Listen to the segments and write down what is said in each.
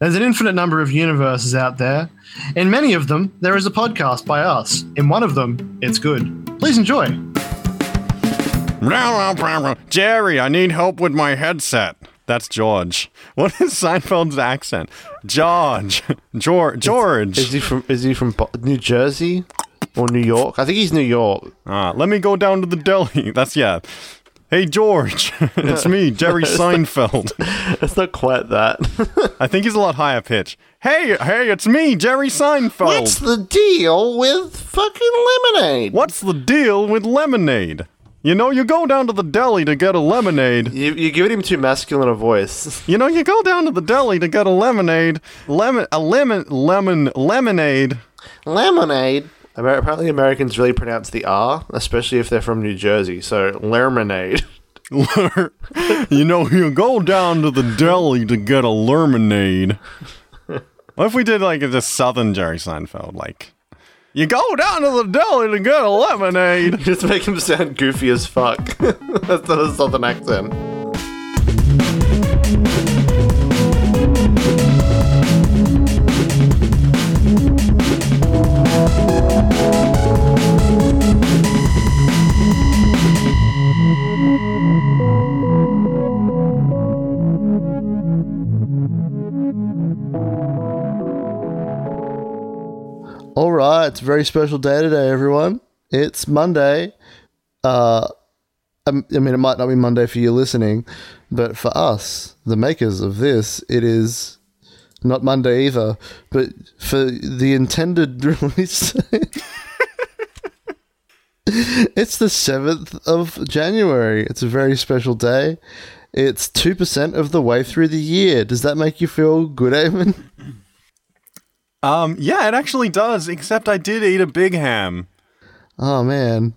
There's an infinite number of universes out there. In many of them, there is a podcast by us. In one of them, it's good. Please enjoy. Jerry, I need help with my headset. That's George. What is Seinfeld's accent? George. George. George. Is he from? Is he from New Jersey or New York? I think he's New York. Ah, let me go down to the deli. That's yeah. Hey George, it's me, Jerry Seinfeld. It's not quite that. I think he's a lot higher pitch. Hey, hey, it's me, Jerry Seinfeld. What's the deal with fucking lemonade? What's the deal with lemonade? You know, you go down to the deli to get a lemonade. You, you're giving him too masculine a voice. You know, you go down to the deli to get a lemonade. Lemon, a lemon, lemon, lemonade. Lemonade. Apparently, Americans really pronounce the R, especially if they're from New Jersey. So, lemonade. you know, you go down to the deli to get a lemonade. What if we did like just Southern Jerry Seinfeld? Like, you go down to the deli to get a lemonade. Just make him sound goofy as fuck. That's not a southern accent. All right, it's a very special day today, everyone. It's Monday. Uh, I mean, it might not be Monday for you listening, but for us, the makers of this, it is not Monday either. But for the intended release, it's the 7th of January. It's a very special day. It's 2% of the way through the year. Does that make you feel good, Eamon? Um, yeah, it actually does. Except I did eat a big ham. Oh, man.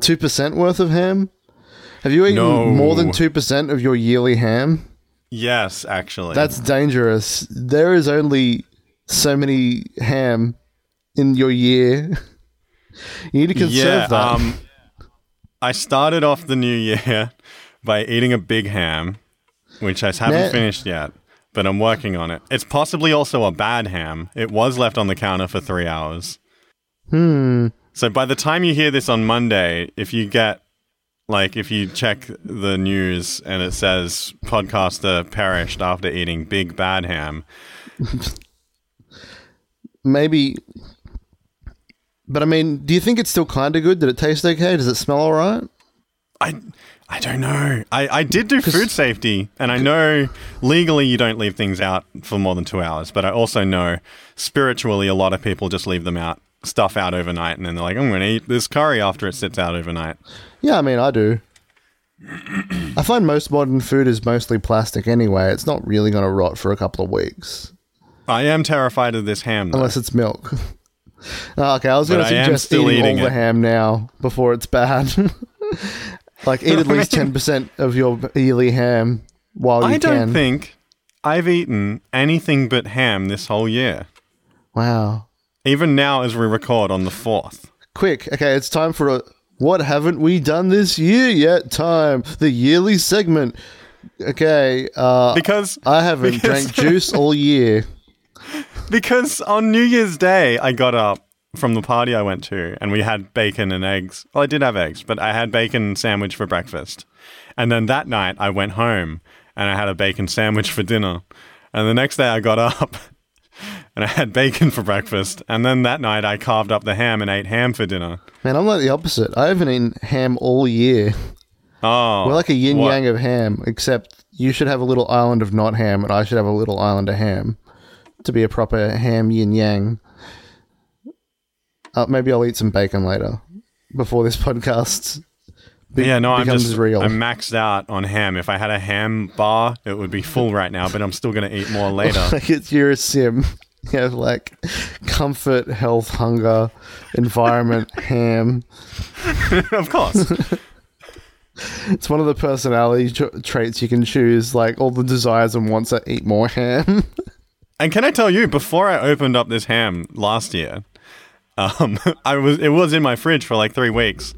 2% worth of ham? Have you eaten No. more than 2% of your yearly ham? Yes, actually. That's dangerous. There is only so many ham in your year. You need to conserve yeah. that. Um, I started off the new year by eating a big ham, which I haven't Man. finished yet, but I'm working on it. It's possibly also a bad ham. It was left on the counter for three hours. hmm. So by the time you hear this on Monday, if you get like if you check the news and it says podcaster perished after eating big bad ham, Maybe. But I mean, do you think it's still kind of good? Did it taste okay? Does it smell all right? I I don't know. I, I did do food safety, and I know legally you don't leave things out for more than two hours, but I also know spiritually a lot of people just leave them out, stuff out overnight, and then they're like, I'm going to eat this curry after it sits out overnight. Yeah, I mean, I do. I find most modern food is mostly plastic anyway. It's not really going to rot for a couple of weeks. I am terrified of this ham, though. Unless it's milk. Oh, okay, I was going to suggest eating, eating all the ham now before it's bad. like, eat at least 10% of your yearly ham while you I don't think I've eaten anything but ham this whole year. wow. Even now, as we record on the 4th. Quick, okay, it's time for a what haven't we done this year yet? Time the yearly segment. Okay, uh, Because I haven't because- drank juice all year. Because on New Year's Day, I got up from the party I went to and we had bacon and eggs. Well, I did have eggs, but I had bacon sandwich for breakfast. And then that night, I went home and I had a bacon sandwich for dinner. And the next day, I got up and I had bacon for breakfast. And then that night, I carved up the ham and ate ham for dinner. Man, I'm like the opposite. I haven't eaten ham all year. Oh, We're like a yin yang of ham, except you should have a little island of not ham, and I should have a little island of ham to be a proper ham yin yang. Uh, maybe I'll eat some bacon later before this podcast be- yeah, no, I'm just real. I'm maxed out on ham. If I had a ham bar, it would be full right now, but I'm still going to eat more later. like it's you're a sim. You have like comfort, health, hunger, environment, ham. of course. It's one of the personality tra- traits you can choose. Like all the desires and wants to eat more ham. And can I tell you, before I opened up this ham last year, um, I was it was in my fridge for like three weeks.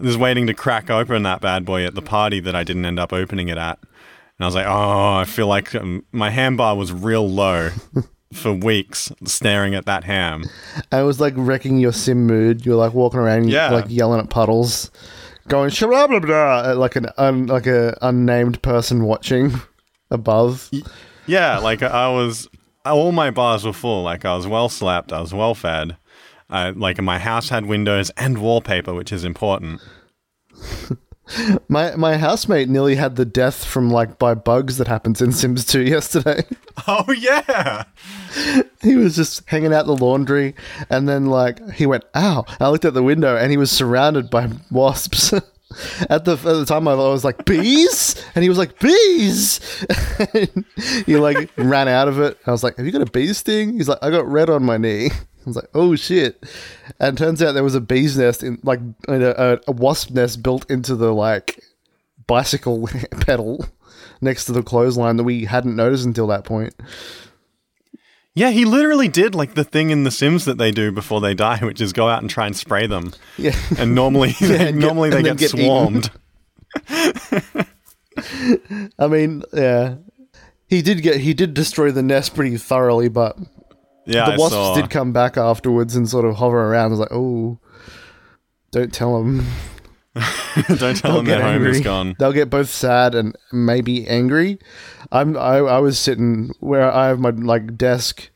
I was waiting to crack open that bad boy at the party that I didn't end up opening it at. And I was like, oh, I feel like um, my ham bar was real low for weeks staring at that ham. And it was like wrecking your sim mood. You're like walking around, Yeah. like yelling at puddles, going blah blah blah, like an un, like a unnamed person watching above. Yeah, like I was, all my bars were full. Like I was well slept, I was well fed. I, like my house had windows and wallpaper, which is important. My my housemate nearly had the death from like by bugs that happens in Sims 2 yesterday. Oh yeah, he was just hanging out the laundry, and then like he went, "Ow!" I looked at the window, and he was surrounded by wasps. at the at the time, I was like, "Bees," and he was like, "Bees." And he like ran out of it. I was like, "Have you got a bee sting?" He's like, "I got red on my knee." I was like, "Oh shit!" And turns out there was a bee's nest in like in a, a, wasp nest built into the like bicycle pedal next to the clothesline that we hadn't noticed until that point. yeah. He literally did like the thing in The Sims that they do before they die, which is go out and try and spray them. Yeah. And normally, get- normally they and then get, get eaten. swarmed. I mean, yeah. He did get he did destroy the nest pretty thoroughly, but Yeah, the wasps saw. did come back afterwards and sort of hover around. I was like, oh, don't tell them. Don't tell them their home is gone. They'll get both sad and maybe angry. I'm I, I was sitting where I have my like desk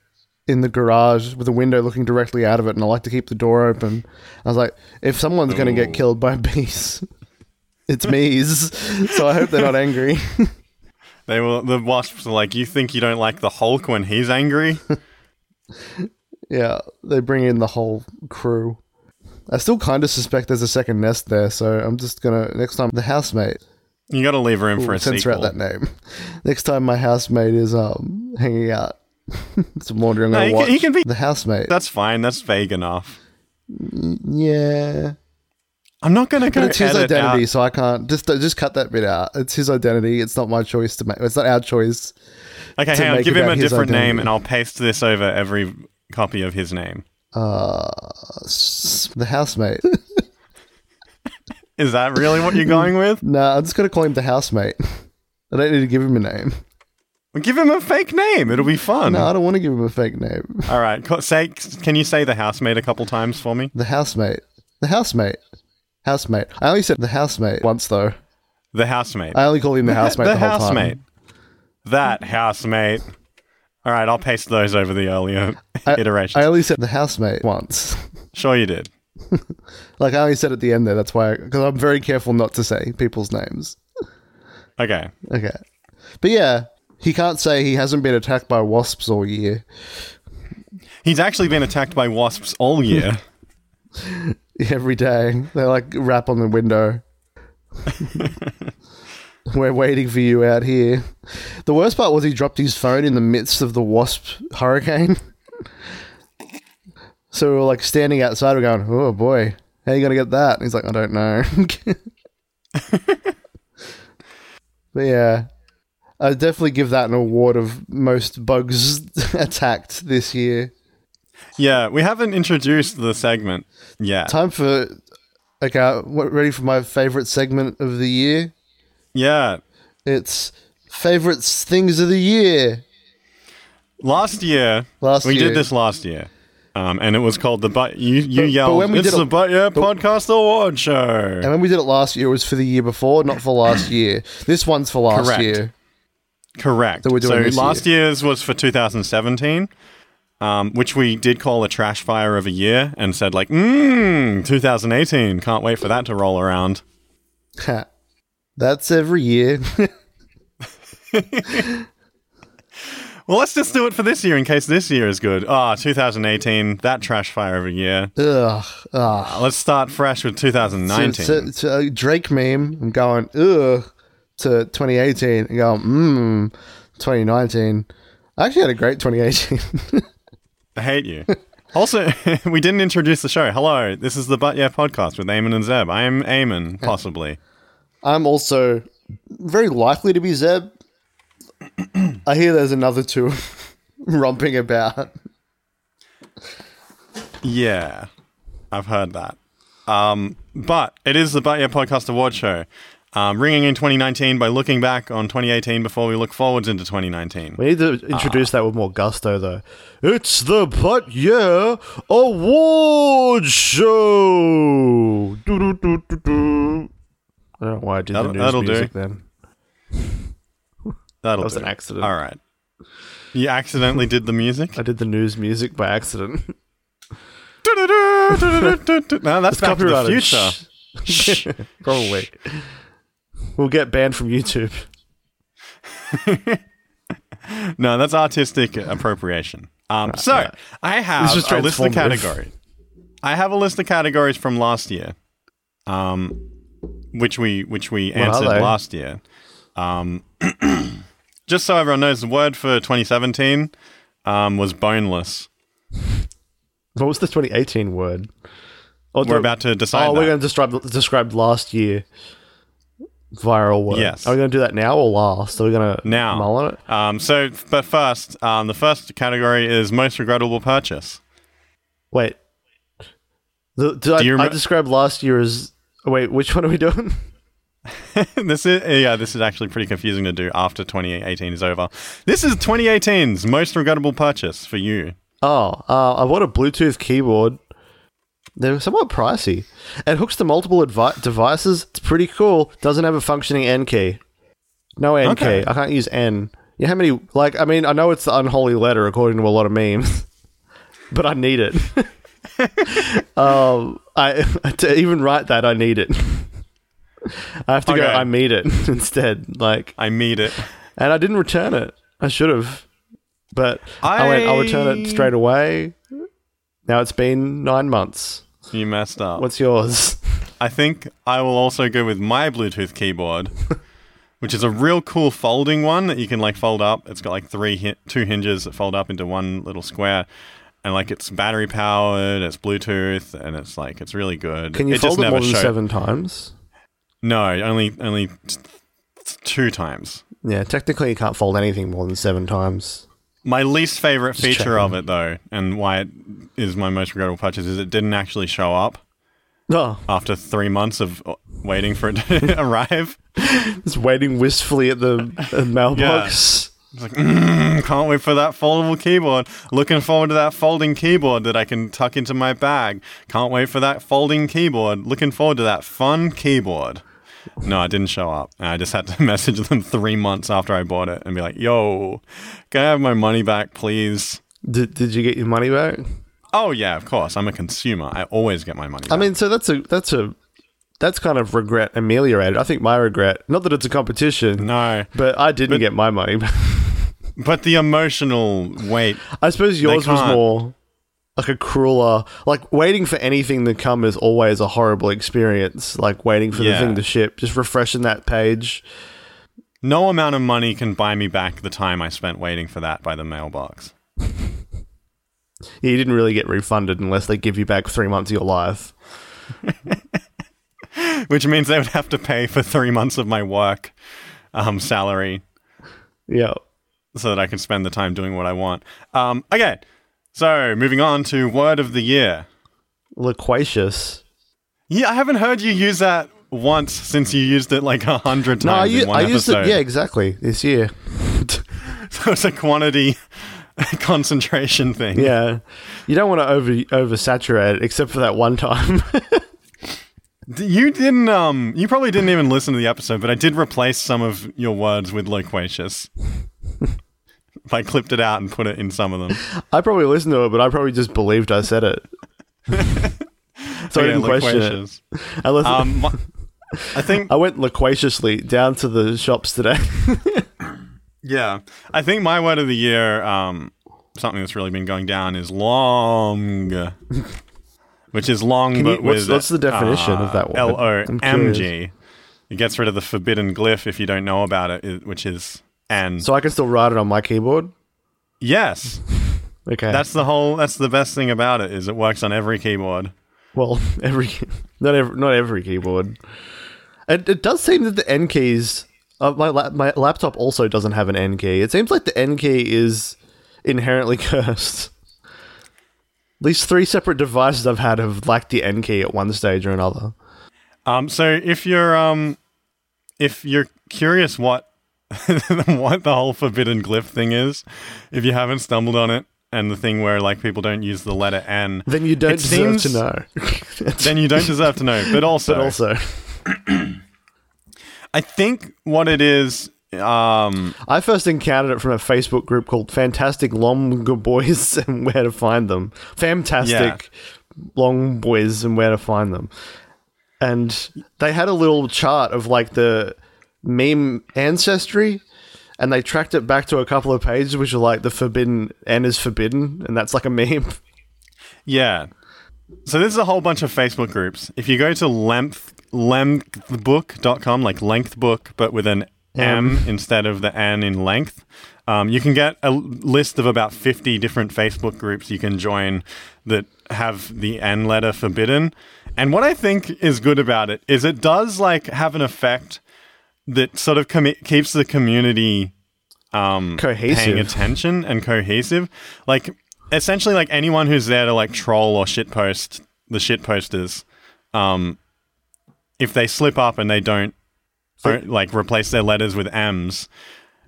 in the garage with a window looking directly out of it, and I like to keep the door open. I was like, if someone's going to get killed by bees, it's me's. so I hope they're not angry. They were the wasps are like, you think you don't like the Hulk when he's angry? Yeah, they bring in the whole crew. I still kind of suspect there's a second nest there, so I'm just gonna next time the housemate. You got to leave room for Ooh, a censor sequel. out that name. Next time my housemate is um hanging out some laundry, I'm No, gonna he watch can- he can be- the housemate. That's fine. That's vague enough. yeah, I'm not going to go but it's his identity, out- so I can't just just cut that bit out. It's his identity. It's not my choice to make. It's not our choice. Okay, to hang on. Give him a different identity. name, and I'll paste this over every copy of his name. Uh, the housemate. Is that really what you're going with? nah, I'm just gonna call him the housemate. I don't need to give him a name. Well, give him a fake name. It'll be fun. No, I don't want to give him a fake name. All right. Say, can you say the housemate a couple times for me? The housemate. The housemate. Housemate. I only said the housemate once though. The housemate. I only call him the housemate the, the whole housemate. time. That housemate. All right, I'll paste those over the earlier I- iterations. I only said the housemate once. sure, you did. like I only said at the end there. That's why, because I'm very careful not to say people's names. Okay. Okay, but yeah, he can't say he hasn't been attacked by wasps all year. He's actually been attacked by wasps all year. Every day they like rap on the window. We're waiting for you out here. The worst part was he dropped his phone in the midst of the wasp hurricane. So we were like standing outside, we're going, oh boy, how are you gonna get that? And he's like, I don't know. but yeah, I'd definitely give that an award of most bugs attacked this year. Yeah, we haven't introduced the segment yet. Time for okay, what ready for my favorite segment of the year? Yeah. It's favorite things of the year. Last year, Last we year. did this last year. Um, and it was called the but you you But- but when we it's did the but yeah podcast award show. And when we did it last year, it was for the year before, not for last year. This one's for last Correct. year. Correct. That we're doing so last year's was for 2017, um, which we did call a trash fire of a year, and said like, mmm, 2018, can't wait for that to roll around. Ha. That's every year. Well, let's just do it for this year in case this year is good. Ah, 2018, that trash fire of a year. Ugh. Ugh. Let's start fresh with 2019. To, to, to Drake meme, I'm going, ugh, to 2018 and going, mmm, 2019. I actually had a great 2018. I hate you. Also, we didn't introduce the show. Hello, this is the But Yeah podcast with Eamon and Zeb. I am Eamon, possibly. I'm also very likely to be Zeb. I hear there's another two romping about. Yeah, I've heard that. Um, but it is the But Yeah Podcast Award Show. Um, ringing in 2019 by looking back on 2018 before we look forwards into 2019. We need to introduce that with more gusto, though. It's the But Yeah Award Show. Do-do-do-do-do. I don't know why I did That'll- the news that'll do. music then. That'll That was do. an accident. All right. You accidentally did the music? I did the news music by accident. no, that's Back to the future. Probably. We'll get banned from YouTube. No, that's artistic appropriation. Um, so right. I have a list of categories. I have a list of categories from last year, um, which we which we What answered last year. Um, just so everyone knows, the word for 2017 um, was boneless. What was the 2018 word? Oh, We're about to decide. Oh, we're going to describe describe last year viral word. Yes. Are we going to do that now or last? Are we going to Now. mull on it? Um, so, but first, um, the first category is most regrettable purchase. Wait. The, did I, you I described last year as. Wait, which one are we doing? this is yeah, this is actually pretty confusing to do after 2018 is over. This is 2018's most regrettable purchase for you. Oh, uh, I bought a Bluetooth keyboard. They're somewhat pricey. It hooks to multiple advi- devices. It's pretty cool. Doesn't have a functioning N key. No N Okay. key. I can't use N. You know how many? Like, I mean, I know it's the unholy letter according to a lot of memes, but I need it. um, I to even write that, I need it. I have to go. Okay. I need it instead. Like, I meet it. and I didn't return it. I should have, but I, went. I'll return I- it straight away. Now it's been nine months. You messed up. What's yours? I think I will also go with my Bluetooth keyboard, which is a real cool folding one that you can like fold up. It's got like three hi- two hinges that fold up into one little square. And like it's battery powered, it's Bluetooth, and it's like it's really good. Can you it fold it more than showed- seven times? No, only only t- t- two times. Yeah, technically you can't fold anything more than seven times. My least favorite Just feature of it, though, and why it is my most regrettable purchase, is it didn't actually show up Oh, after three months of uh, waiting for it to arrive. just waiting wistfully at the uh, mailbox. It's like, mm, can't wait for that foldable keyboard. Looking forward to that folding keyboard that I can tuck into my bag. Can't wait for that folding keyboard. Looking forward to that fun keyboard. No, I didn't show up. And I just had to message them three months after I bought it and be like, yo, can I have my money back, please? Did, did you get your money back? Oh, yeah, of course. I'm a consumer. I always get my money back. I mean, so that's a that's a that's kind of regret ameliorated. I think my regret, not that it's a competition, no. but I didn't get my money back. But the emotional weight. I suppose yours was more like a crueler. Like waiting for anything to come is always a horrible experience. Like waiting for Yeah. the thing to ship, just refreshing that page. No amount of money can buy me back the time I spent waiting for that by the mailbox. Yeah, you didn't really get refunded unless they give you back three months of your life. which means they would have to pay for three months of my work um, salary Yeah. so that I can spend the time doing what I want. Um, okay, so moving on to word of the year. Loquacious. Yeah, I haven't heard you use that once since you used it like a hundred times No, I, in one I used episode. it. Yeah, exactly. This year. so it's a quantity concentration thing. Yeah, you don't want to over oversaturate it, except for that one time. You didn't. Um, you probably didn't even listen to the episode, but I did replace some of your words with loquacious. I clipped it out and put it in some of them. I probably listened to it, but I probably just believed I said it. so I didn't question it. loquacious. I listened. Um, my- I think I went loquaciously down to the shops today. yeah, I think my word of the year, um, something that's really been going down is long, which is long, Can but what's- with what's the definition of that word? L O M curious. It gets rid of the forbidden glyph if you don't know about it, which is N. so I can still write it on my keyboard. yes, Okay. that's the whole. That's the best thing about it is it works on every keyboard. well, every not every not every keyboard. It, it does seem that the N keys. Uh, my la- my laptop also doesn't have an N key. It seems like the N key is inherently cursed. At least three separate devices I've had have lacked the N key at one stage or another. Um, so if you're um, if you're curious what what the whole forbidden glyph thing is, if you haven't stumbled on it, and the thing where like people don't use the letter N, Then you don't deserve seems- to know. then you don't deserve to know. But also, but also, I think what it is, um, I first encountered it from a Facebook group called Fantastic Long Boys and Where to Find Them. Fantastic Long Boys and Where to Find Them. And they had a little chart of like the meme ancestry and they tracked it back to a couple of pages which are like the forbidden N is forbidden and that's like a meme. yeah. So this is a whole bunch of Facebook groups. If you go to length lengthbook.com, like length book, but with an M instead of the N in length, um, you can get a list of about 50 different Facebook groups you can join that have the N letter forbidden. And what I think is good about it is it does like have an effect that sort of commi- keeps the community um, Cohesive. paying attention and cohesive. Like essentially, like anyone who's there to like troll or shitpost the shit posters, um, if they slip up and they don't, don't like replace their letters with M's,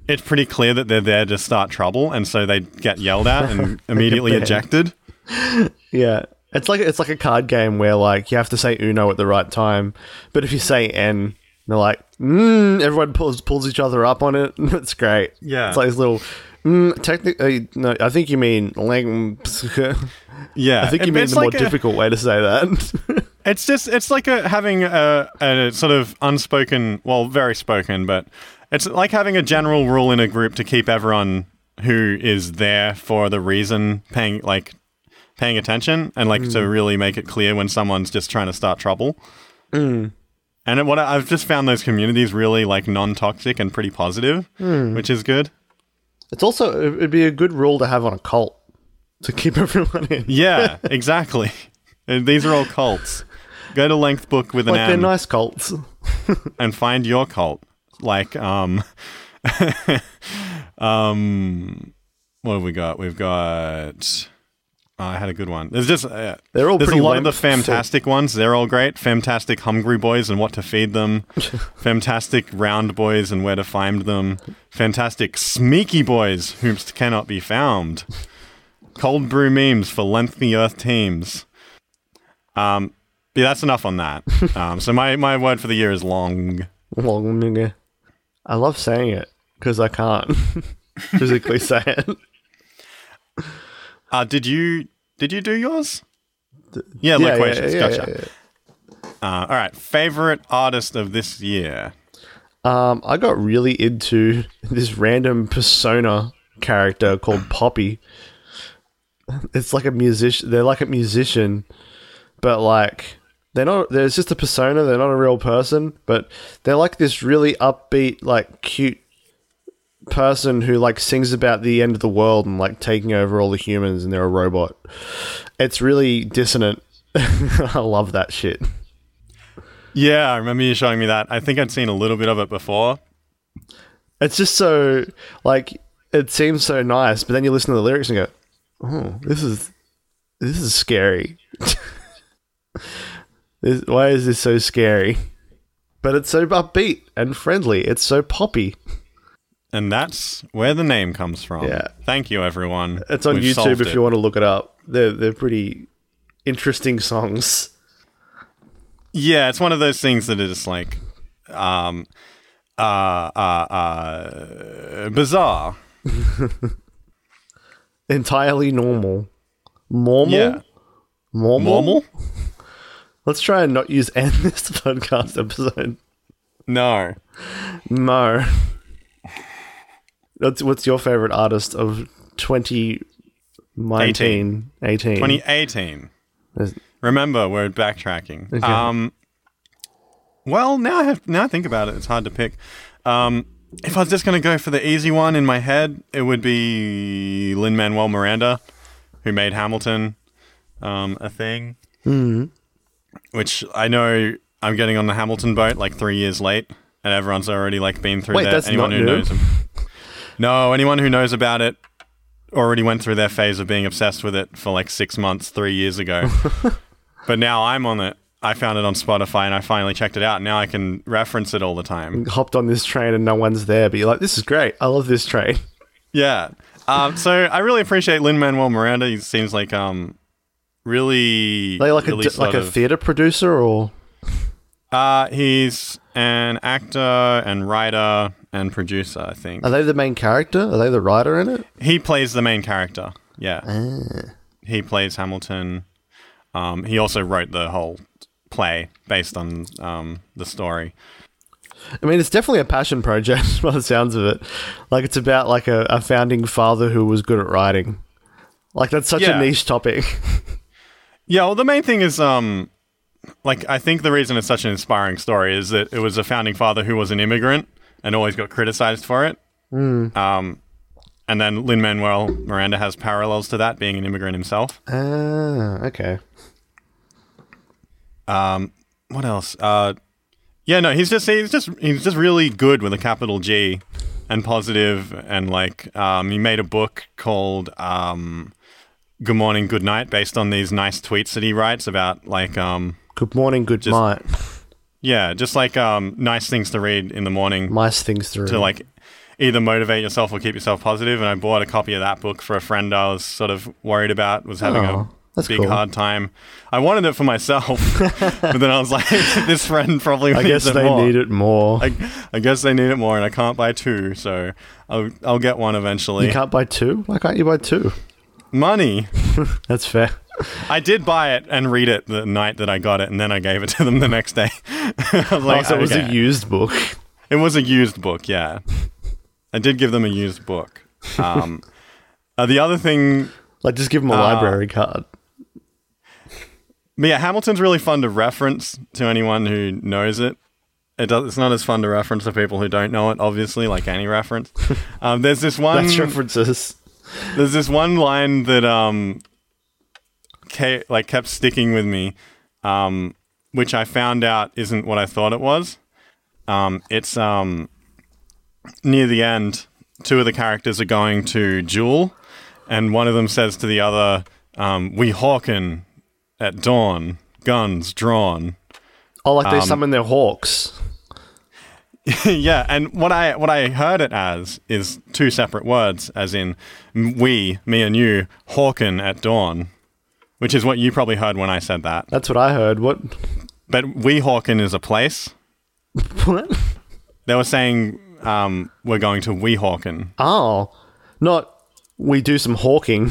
it's pretty clear that they're there to start trouble, and so they get yelled at and immediately ejected. Yeah. It's like it's like a card game where like you have to say Uno at the right time, but if you say N, they're like, mm, everyone pulls pulls each other up on it. it's great. Yeah. it's like this little. Mm, technically, no, I think you mean like. Yeah, I think you It- mean the more like a- difficult way to say that. It's just it's like a, having a, a sort of unspoken, well, very spoken, but it's like having a general rule in a group to keep everyone who is there for the reason paying like paying attention and like to really make it clear when someone's just trying to start trouble. And what I, I've just found those communities really like non-toxic and pretty positive, which is good. it's also it'd be a good rule to have on a cult to keep everyone in. Yeah, exactly. And These are all cults. Go to Length Book with an Like they're M. nice cults. and find your cult. Like, um, um, what have we got? We've got. Oh, I had a good one. There's just uh, They're all there's a lot of the fantastic ones. They're all great. Fantastic hungry boys and what to feed them. fantastic round boys and where to find them. Fantastic sneaky boys whom cannot be found. Cold brew memes for lengthy Earth teams. Um, yeah, that's enough on that. Um, so my my word for the year is long. Long nigga. I love saying it because I can't physically say it. Uh, did you did you do yours? Yeah, loquacious. gotcha. Uh, all right, favorite artist of this year. Um, I got really into this random persona character called Poppy. It's like a musician. They're like a musician, but like they're not. There's just a persona. They're not a real person, but they're like this really upbeat, like cute person who like sings about the end of the world and like taking over all the humans, and they're a robot. It's really dissonant. I love that shit. Yeah, I remember you showing me that. I think I'd seen a little bit of it before. It's just so like it seems so nice, but then you listen to the lyrics and go, "Oh, this is this is scary." this, why is this so scary? But it's so upbeat and friendly. It's so poppy. And that's where the name comes from. Yeah. Thank you, everyone. It's on We've YouTube if it. you want to look it up. They're they're pretty interesting songs. Yeah, it's one of those things that is like, um, uh, uh, uh, bizarre. Entirely normal. Normal. Yeah. Normal. Normal? Let's try and not use "and" this podcast episode. No. No. What's what's your favorite artist of 2019? 18. 2018. Remember, we're backtracking. Okay. Um, well, now I have now I think about it, it's hard to pick. Um, if I was just going to go for the easy one in my head, it would be Lin Manuel Miranda, who made Hamilton um, a thing. Mm-hmm. Which I know I'm getting on the Hamilton boat like three years late, and everyone's already like been through Wait, that. that's anyone not who new? knows him. No, anyone who knows about it already went through their phase of being obsessed with it for like six months, three years ago. but now I'm on it. I found it on Spotify and I finally checked it out. Now I can reference it all the time. Hopped on this train and no one's there, but you're like, this is great. I love this train. Yeah. Um, so I really appreciate Lin Manuel Miranda. He seems like um, really, they like really a like a of- theater producer or Uh, he's an actor and writer and producer. I think are they the main character? Are they the writer in it? he plays the main character. Yeah, Ah. he plays Hamilton. Um, he also wrote the whole play based on um, the story. I mean, it's definitely a passion project by the sounds of it. Like it's about like a, a founding father who was good at writing. Like that's such Yeah. a niche topic. Yeah, well, the main thing is, um, like, I think the reason it's such an inspiring story is that it was a founding father who was an immigrant and always got criticized for it. Um, and then Lin Manuel Miranda has parallels to that, being an immigrant himself. ah, okay. What else? Uh, yeah, no, he's just he's just he's just really good with a capital G, and positive, and like, um, he made a book called um, "Good Morning, Good Night" based on these nice tweets that he writes about like um, Good morning, good night. Yeah, just like um, nice things to read in the morning. Nice things through. to like either motivate yourself or keep yourself positive. And I bought a copy of that book for a friend I was sort of worried about, was having Oh, a big cool. hard time. I wanted it for myself, but then I was like, this friend probably I needs guess it they more. need it more. I, I guess they need it more, and I can't buy two, so I'll, I'll get one eventually. you can't buy two. Why can't you buy two? Money. That's fair. I did buy it and read it the night that I got it, and then I gave it to them the next day. Like, oh, so it was a used book. It was a used book, yeah. I did give them a used book. Um, uh, the other thing, Like, just give them a Ah. library card. but yeah, Hamilton's really fun to reference to anyone who knows it. It does, it's not as fun to reference to people who don't know it, obviously, like any reference. Um, there's this one. That's references. There's this one line that um, ca- like kept sticking with me, um, which I found out isn't what I thought it was. Um, it's um, near the end. Two of the characters are going to duel, and one of them says to the other, um, "We hawken at dawn, guns drawn." Oh, like they Um, summon their hawks. yeah, and what I what I heard it as is two separate words, as in we, me and you, hawken at dawn, which is what you probably heard when I said that. That's what I heard. What? But Weehawken is a place. What? They were saying um, we're going to Weehawken. Oh, not we do some hawking.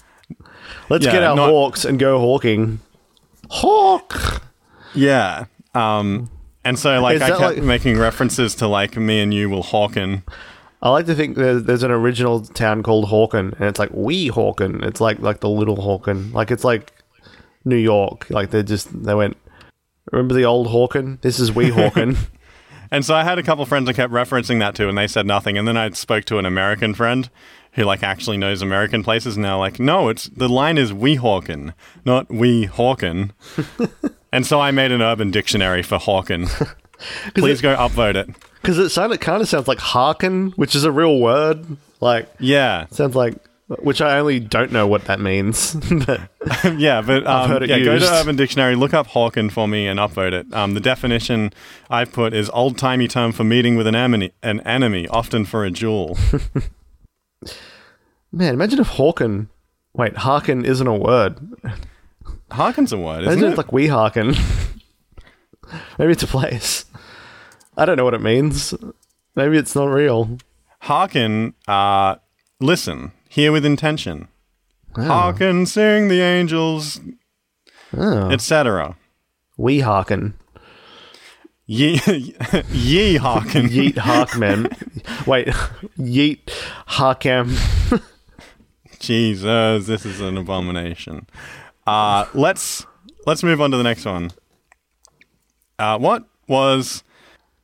Let's Yeah, get our not- hawks and go hawking. Hawk. Yeah. Um, and so like Is I kept like- making references to like me and you will hawken. I like to think there's, there's an original town called Hawken, and it's like we Hawken. It's like like the little Hawken. Like it's like New York. Like they just they went. Remember the old Hawken? This is we Hawken. And so I had a couple friends I kept referencing that to, and they said nothing. And then I spoke to an American friend who like actually knows American places, and they're like, "No, it's the line is Weehawken, not We Hawken." and so I made an urban dictionary for Hawken. Please go upvote it. Because it sound it kind of sounds like hearken, which is a real word. Like Yeah, sounds like, which I only don't know what that means. but yeah, but um, heard it yeah, go used. to Urban Dictionary, look up Hawken for me, and upvote it. Um, the definition I've put is old timey term for meeting with an enemy, an enemy, often for a duel. man, imagine if Hawken. Wait, hearken isn't a word. Harken's a word, isn't Imagine it? if like we hearken. Maybe it's a place. I don't know what it means. Maybe it's not real. Hearken, uh, listen, hear with intention. Oh. Hearken, sing the angels, Oh. etc. We hearken. Ye, ye hearken. Yeet Harkman. Wait, Yeet Harkam. Jesus, this is an abomination. Uh, let's let's move on to the next one. Uh, what was?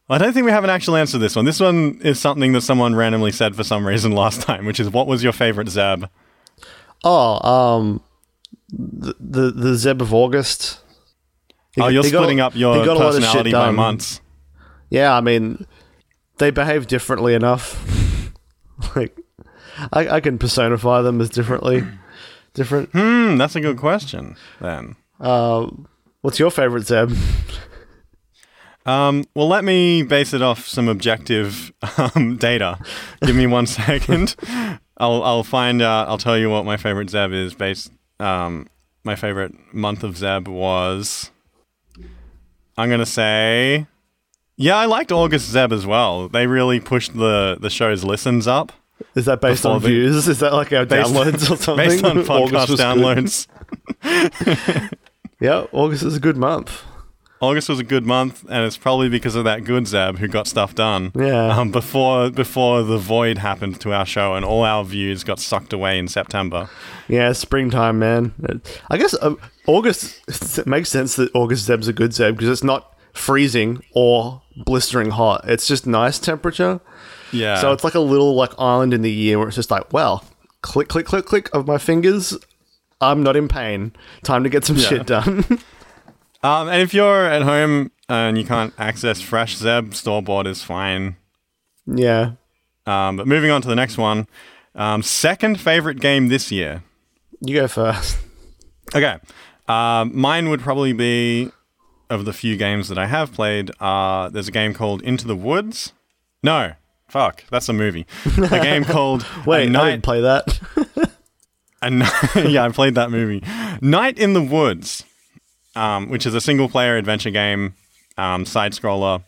I don't think we have an actual answer to this one. This one is something that someone randomly said for some reason last time, which is what was your favorite Zeb? Oh, um, the the, the Zeb of August. He- oh, you're he got- splitting up your got a lot of shit personality by months. Yeah, I mean, they behave differently enough. like, I, I can personify them as differently, different. Hmm, that's a good question. Then Uh, What's your favorite, Zeb? Um, well, let me base it off some objective um, data. Give me one second. I'll I'll find out. I'll tell you what my favorite Zeb is. Based, um, my favorite month of Zeb was. I'm gonna say, yeah, I liked August Zeb as well. They really pushed the the show's listens up Is that based on the- views? Is that like our downloads or something? based on podcast downloads. Yeah, August is a good month. August was a good month, and it's probably because of that good Zeb who got stuff done. Yeah. Um, before before the void happened to our show, and all our views got sucked away in September. Yeah, springtime, man. I guess uh, August it makes sense that August Zeb's a good Zeb because it's not freezing or blistering hot. It's just nice temperature. Yeah. So it's like a little like island in the year where it's just like, well, click, click, click, click of my fingers. I'm not in pain. Time to get some shit done. Um, and if you're at home and you can't access fresh Zeb, store bought is fine. yeah. Um, but moving on to the next one. Um, second favorite game this year. You go first. Okay. Um, mine would probably be of the few games that I have played. Uh, there's a game called Into the Woods. No, fuck, that's a movie. A game called Wait, A I Night. didn't play that. A Ni- yeah, I played that movie. Night in the Woods, um, which is a single player adventure game, um, side scroller,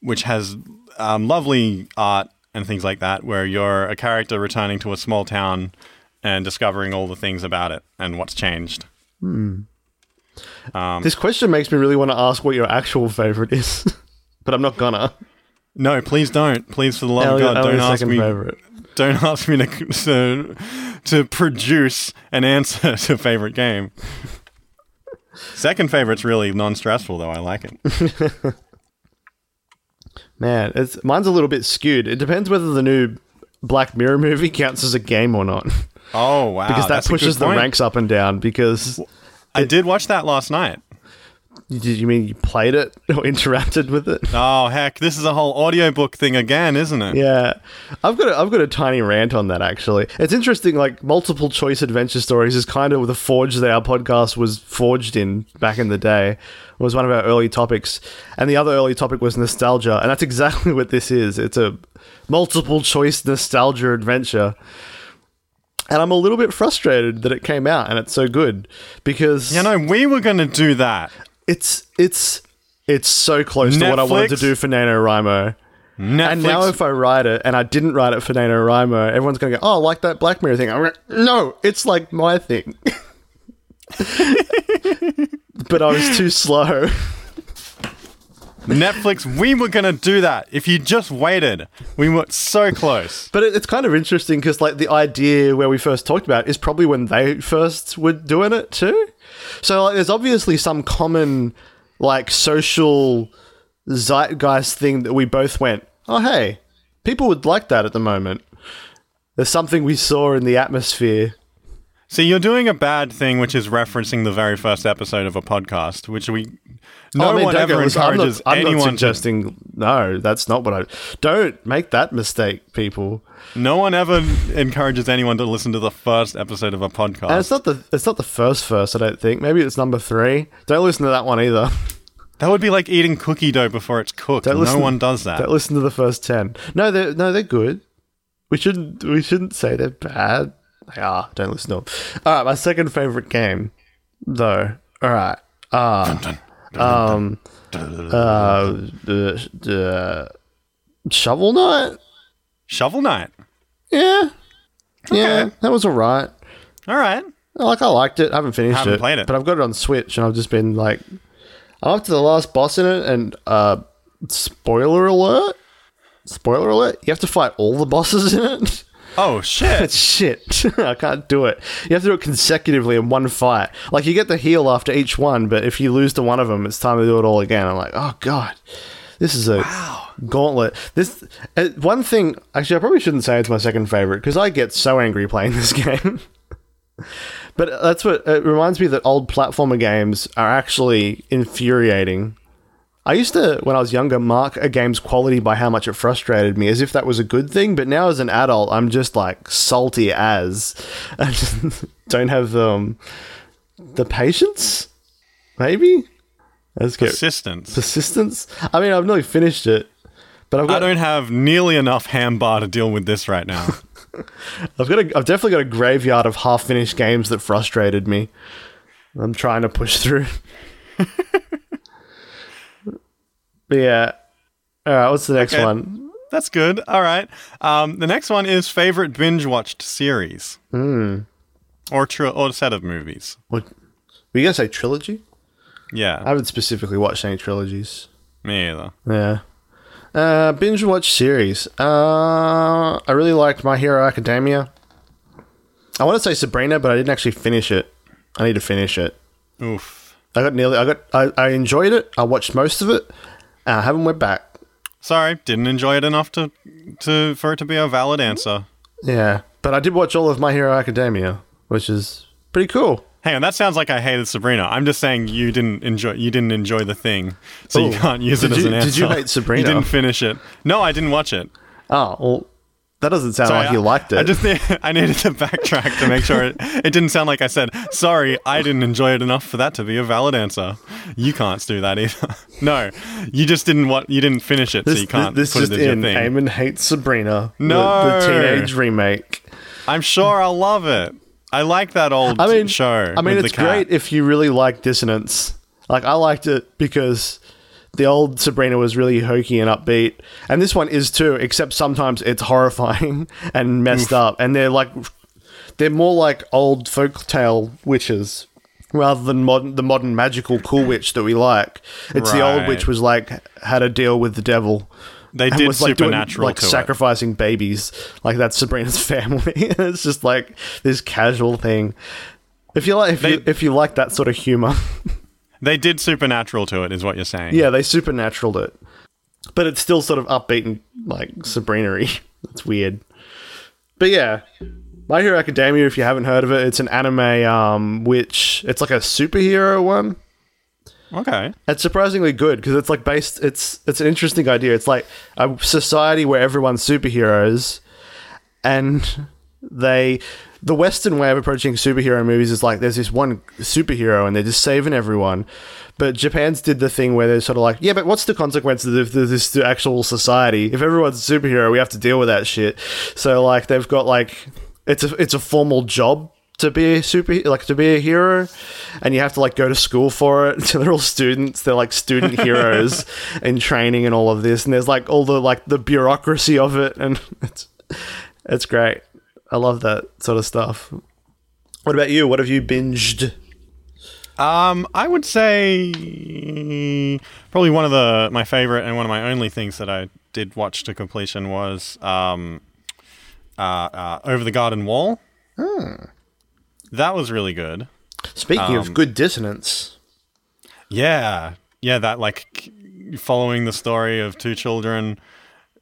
which has um, lovely art and things like that, where you're a character returning to a small town and discovering all the things about it and what's changed. this question makes me really want to ask what your actual favorite is, but I'm not gonna. No, please don't. Please, for the love Elliot, of God, don't ask me. favorite. Don't ask me to, to to produce an answer to favorite game. Second favorite's really non-stressful though. I like it. Man, it's mine's a little bit skewed. It depends whether the new Black Mirror movie counts as a game or not, Oh wow, because that that's pushes the ranks up and down. Because I did watch that last night. Did you mean you played it or interacted with it? Oh heck, this is a whole audiobook thing again, isn't it? Yeah, I've got a, I've got a tiny rant on that actually. It's interesting. Like multiple choice adventure stories is kind of the forge that our podcast was forged in back in the day. It was one of our early topics, and the other early topic was nostalgia, and that's exactly what this is. It's a multiple choice nostalgia adventure. And I'm a little bit frustrated that it came out and it's so good because You know, we were going to do that. It's it's it's so close to what I wanted to do for NaNoWriMo. Netflix. And now, if I write it and I didn't write it for NaNoWriMo, everyone's going to go, oh, I like that Black Mirror thing. I'm like, no, it's like my thing. but I was too slow. Netflix, we were going to do that. If you just waited, we were so close. But it, it's kind of interesting because, like, the idea where we first talked about is probably when they first were doing it too. So, like, there's obviously some common, like, social zeitgeist thing that we both went, oh, hey, people would like that at the moment. There's something we saw in the atmosphere See, you're doing a bad thing, which is referencing the very first episode of a podcast, which we no Oh, I mean, one ever encourages I'm not- I'm not, anyone. to, suggesting. No, that's not what I. Don't make that mistake, people. no one ever encourages anyone to listen to the first episode of a podcast. And it's not the. It's not the first first. I don't think. Maybe it's number three. Don't listen to that one either. that would be like eating cookie dough before it's cooked. Don't No listen- one does that. Don't listen to the first ten. No, they're no, they're good. We shouldn't. We shouldn't say they're bad. They are. Don't listen to them. All right, my second favorite game, though. All right. Ah. um. Uh. The, the Shovel Knight. Shovel Knight. Yeah. Yeah, that was alright. All right. Like I liked it. I haven't finished Haven't it, played it. but I've got it on Switch, and I've just been like, I'm up to the last boss in it, and uh, spoiler alert, spoiler alert, you have to fight all the bosses in it. Oh shit. Shit. I can't do it. You have to do it consecutively in one fight. Like you get the heal after each one, but if you lose to one of them, it's time to do it all again. I'm like, oh god, this is a gauntlet. This uh, one thing. Actually, I probably shouldn't say it's my second favorite because I get so angry playing this game. but that's what it reminds me that old platformer games are actually infuriating. I used to, when I was younger, mark a game's quality by how much it frustrated me, as if that was a good thing. But now, as an adult, I'm just like salty as. I just don't have um, the patience. Maybe Let's go. Persistence. Persistence. I mean, I've nearly finished it, but I've I don't have nearly enough ham bar to deal with this right now. I've got, a, I've definitely got a graveyard of half-finished games that frustrated me. I'm trying to push through. but yeah. All right. What's the next Okay. one? That's good. All right. Um, the next one is favorite binge watched series. Or tri- or set of movies. What? Were you gonna say trilogy? Yeah. I haven't specifically watched any trilogies. me either. Yeah. Uh, binge watch series. Uh, I really liked My Hero Academia. I want to say Sabrina, but I didn't actually finish it. I need to finish it. Oof. I got nearly. I got. I, I enjoyed it. I watched most of it. Uh, I haven't went back. Sorry, didn't enjoy it enough to to for it to be a valid answer. Yeah, but I did watch all of My Hero Academia, which is pretty cool. Hang on, that sounds like I hated Sabrina. I'm just saying you didn't enjoy you didn't enjoy the thing, so you Oh. can't use it Did as you- an answer. did you hate Sabrina? You didn't finish it. No, I didn't watch it. Oh well, that doesn't sound Sorry, like you liked it. I just I needed to backtrack to make sure it, it didn't sound like I said sorry. I didn't enjoy it enough for that to be a valid answer. You can't do that either. no, you just didn't want you didn't finish it, this, so you can't this put just it as your in. Eamon hates Sabrina. the- No. the, teenage remake. I'm sure I'll love it. I like that old I mean, show. I mean, it's the great if you really like Dissonance. Like, I liked it because the old Sabrina was really hokey and upbeat, and this one is too. Except sometimes it's horrifying and messed up, and they're like, they're more like old folktale witches rather than modern, the modern magical cool witch that we like. It's the old witch was like had a deal with the devil. They did was like doing, supernatural like to it. sacrificing babies. Like that's Sabrina's family. it's just like this casual thing. If you like, if you if you like that sort of humor, They did supernatural to it, is what you're saying. yeah, they supernaturaled it, but it's still sort of upbeat and like Sabrina-y. It's weird, but yeah. My Hero Academia, if you haven't heard of it, it's an anime um which it's like a superhero one. Okay. It's surprisingly good because it's like based. It's it's an interesting idea. It's like a society where everyone's superheroes, and they the Western way of approaching superhero movies is like there's this one superhero and they're just saving everyone. But Japan's did the thing where they're sort of like, yeah, but what's the consequences of this to actual society? If everyone's a superhero, we have to deal with that shit. So like they've got like it's a it's a formal job to be a super like to be a hero and you have to like go to school for it so they're all students they're like student heroes in training and all of this and there's like all the like the bureaucracy of it and it's it's great i love that sort of stuff what about you what have you binged Um, I would say probably one of the my favorite and one of my only things that I did watch to completion was um, uh, uh, Over the Garden Wall. Hmm. That was really good. speaking of good dissonance Yeah, yeah, that like following the story of two children,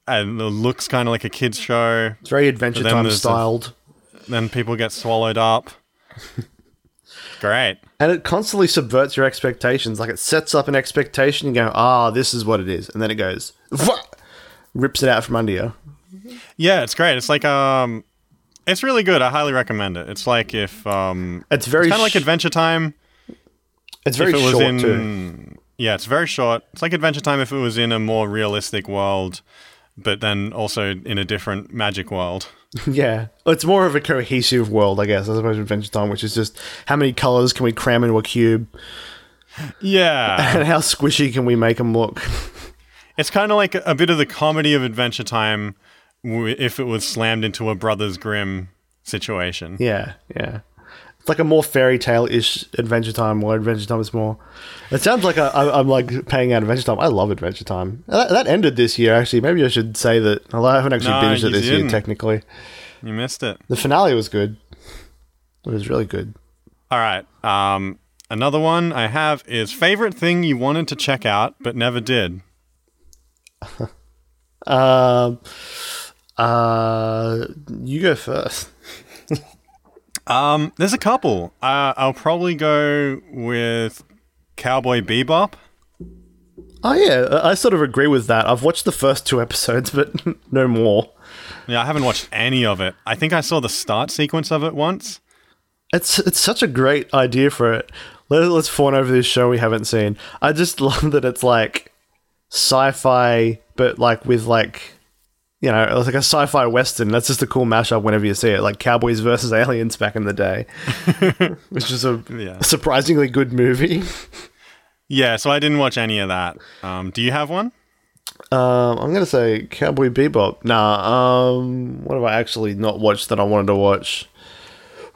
and it looks kind of like a kids show. it's very adventure time there's a- styled Then people get swallowed up. Great. and it constantly subverts your expectations like it sets up an expectation you go ah this is what it is and then it goes rips it out from under you Yeah, it's great. It's like um, it's really good. I highly recommend it. It's like if um, it's very kind of like Adventure Time. it's very if it was short in, too Yeah, it's very short. It's like Adventure Time if it was in a more realistic world, but then also in a different magic world. Yeah, it's more of a cohesive world, I guess, as opposed to Adventure Time, which is just how many colors can we cram into a cube, Yeah, and how squishy can we make them look. it's kind of like a, a bit of the comedy of Adventure Time if it was slammed into a Brothers Grimm situation. yeah, yeah, it's like a more fairy tale ish Adventure Time, where Adventure Time is more. It sounds like I, I'm like paying out Adventure Time. I love Adventure Time. That, that ended this year, actually. Maybe I should say that. Although I haven't actually No, binged it this year, didn't. technically. You missed it. The finale was good. It was really good. All right. Um, another one I have is favorite thing you wanted to check out but never did. Um, uh, you go first. Um, there's a couple. Uh, I'll probably go with Cowboy Bebop. Oh yeah, I sort of agree with that. I've watched the first two episodes, but no more. Yeah, I haven't watched any of it. I think I saw the start sequence of it once. It's it's such a great idea for it. Let, let's fawn over this show we haven't seen. I just love that it's like sci-fi, but like with like you know, it's like a sci-fi western. That's just a cool mashup whenever you see it, like Cowboys versus Aliens back in the day, which is a Yeah. surprisingly good movie. Yeah, so I didn't watch any of that. Um, do you have one? Um, I'm gonna say Cowboy Bebop. Nah. Um, what have I actually not watched that I wanted to watch?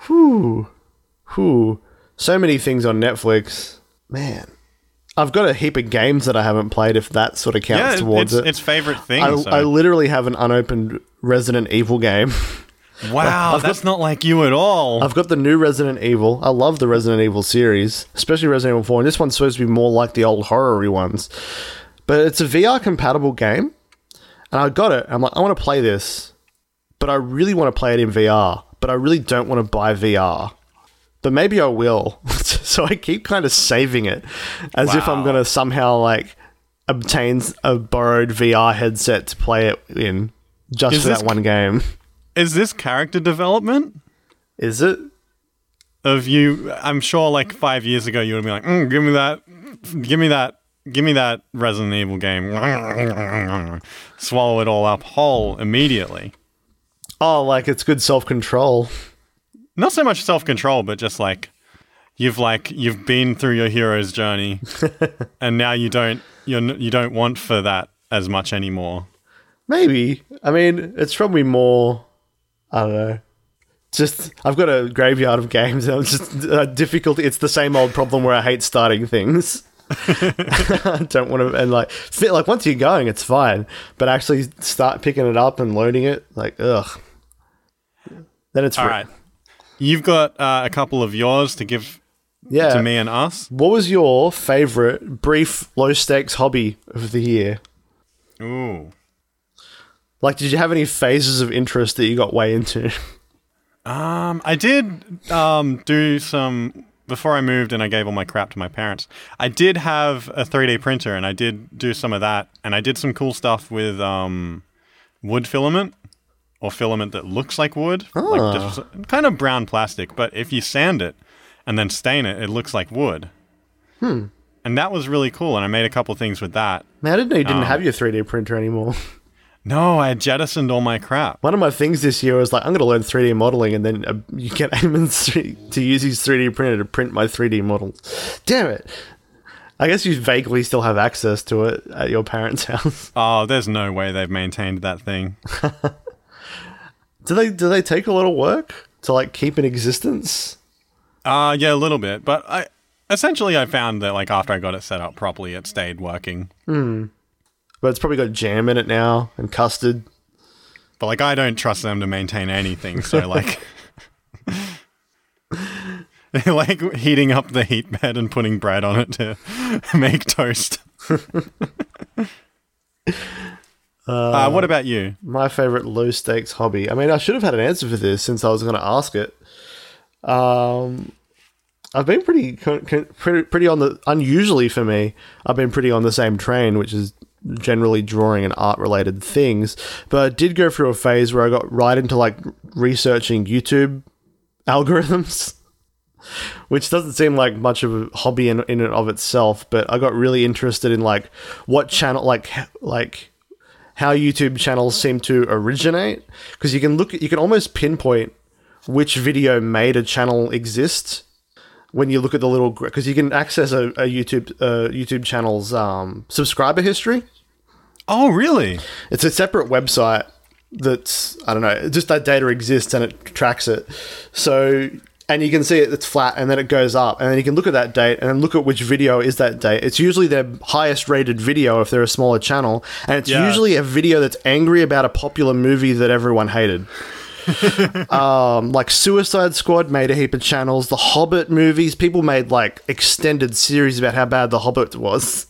Whew, whew. So many things on Netflix. Man, I've got a heap of games that I haven't played. If that sort of counts Yeah, towards it's, it. it's favorite thing. I, so- I literally have an unopened Resident Evil game. wow, that's not like you at all. I've got the new Resident Evil. I love the Resident Evil series, especially Resident Evil 4. And this one's supposed to be more like the old horror ones. But it's a VR compatible game. And I got it. I'm like, I want to play this. But I really want to play it in VR. But I really don't want to buy VR. But maybe I will. so I keep kind of saving it as if I'm going to somehow like obtain a borrowed VR headset to play it in just Is for that one game. Is this character development? Is it? of you i'm sure like five years ago you would be like mm, give me that give me that give me that resident evil game swallow it all up whole immediately Oh, like it's good self control. Not so much self-control but just like you've like you've been through your hero's journey and now you don't you're you don't want for that as much anymore Maybe. I mean, it's probably more. I don't know. Just I've got a graveyard of games. And I'm just uh, difficulty. It's the same old problem where I hate starting things. I don't want to, and like, fit, like once you're going, it's fine. But actually, start picking it up and loading it, like, ugh. Then it's all right you've got uh, a couple of yours to give Yeah. to me and us What was your favorite brief low stakes hobby of the year? ooh Like, did you have any phases of interest that you got way into? Um, I did um, do some before I moved and I gave all my crap to my parents. I did have a 3D printer and I did do some of that and I did some cool stuff with um, wood filament or filament that looks like wood, like just kind of brown plastic. But if you sand it and then stain it, it looks like wood. Hmm. And that was really cool. And I made a couple things with that. Man, I didn't know you Oh. didn't have your 3D printer anymore. No, I had jettisoned all my crap. One of my things this year was like, I'm going to learn 3D modeling, and then uh, you get Eamon's 3 to use his 3D printer to print my 3D models. Damn it! I guess you vaguely still have access to it at your parents' house. Oh, there's no way they've maintained that thing. Do they? Do they take a lot of work to like keep in existence? Uh yeah, a little bit, but I essentially I found that like after I got it set up properly, it stayed working. But it's probably got jam in it now and custard. But like I don't trust them to maintain anything, so like like heating up the heat bed and putting bread on it to make toast. Uh, what about you? My favorite low stakes hobby. I mean, I should have had an answer for this since I was going to ask it. Um, I've been pretty, pretty, pretty on the unusually for me. I've been pretty on the same train, which is generally drawing and art related things. But I did go through a phase where I got right into like researching YouTube algorithms. Which doesn't seem like much of a hobby in, in and of itself, but I got really interested in like what channel, like like how YouTube channels seem to originate because you can look you can almost pinpoint which video made a channel exist when you look at the little because you can access a, a YouTube uh, YouTube channel's um, subscriber history. Oh, really? It's a separate website that's I don't know, just that data exists and it tracks it. So and you can see it, it's flat and then it goes up and then you can look at that date and then look at which video is that date. It's usually their highest rated video if they're a smaller channel and it's Yeah. usually a video that's angry about a popular movie that everyone hated. um, like Suicide Squad made a heap of channels. The Hobbit movies, people made like extended series about how bad The Hobbit was.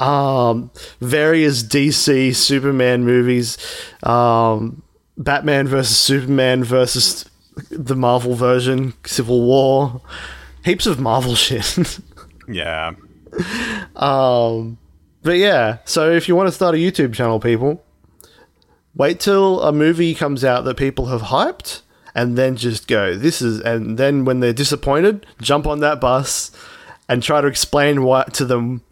Um, various DC Superman movies, um, Batman versus Superman versus the Marvel version, Civil War, heaps of Marvel shit. Yeah. Um, but yeah, so if you want to start a YouTube channel, people, wait till a movie comes out that people have hyped, and then just go. This is, and then when they're disappointed, jump on that bus and try to explain why to them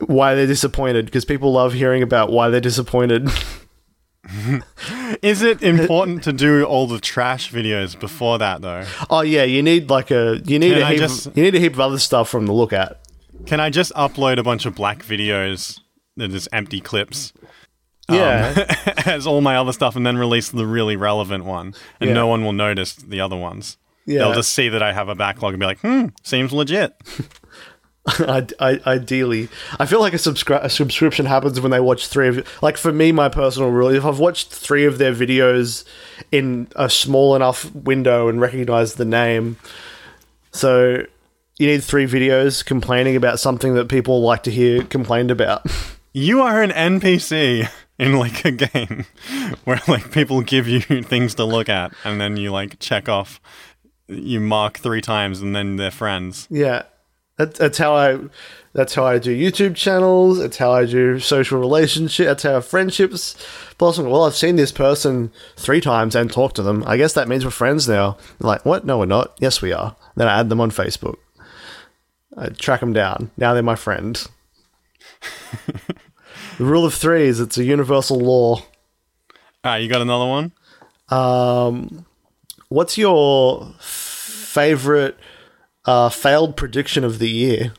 why they're disappointed because people love hearing about why they're disappointed. Is it important to do all the trash videos before that though? oh yeah, you need like a you need Can a I heap just- of, you need a heap of other stuff from the look at. Can I just upload a bunch of black videos that is empty clips? Yeah. um, as all my other stuff, and then release the really relevant one, and Yeah. no one will notice the other ones. Yeah. They'll just see that I have a backlog and be like, "Hmm, seems legit." I, I, ideally, I feel like a, subscri- a subscription happens when they watch three of like for me, my personal rule. If I've watched three of their videos in a small enough window and recognize the name, so you need three videos complaining about something that people like to hear complained about. You are an NPC in like a game where like people give you things to look at, and then you like check off. You mark three times, and then they're friends. yeah, that, that's how I. That's how I do YouTube channels. It's how I do social relationship. That's how friendships blossom. Well, I've seen this person three times and talked to them. I guess that means we're friends now. Like, what? No, we're not. Yes, we are. Then I add them on Facebook. I track them down. Now they're my friend. the rule of three is it's a universal law. Ah, you got another one? Um, what's your favorite uh, failed prediction of the year?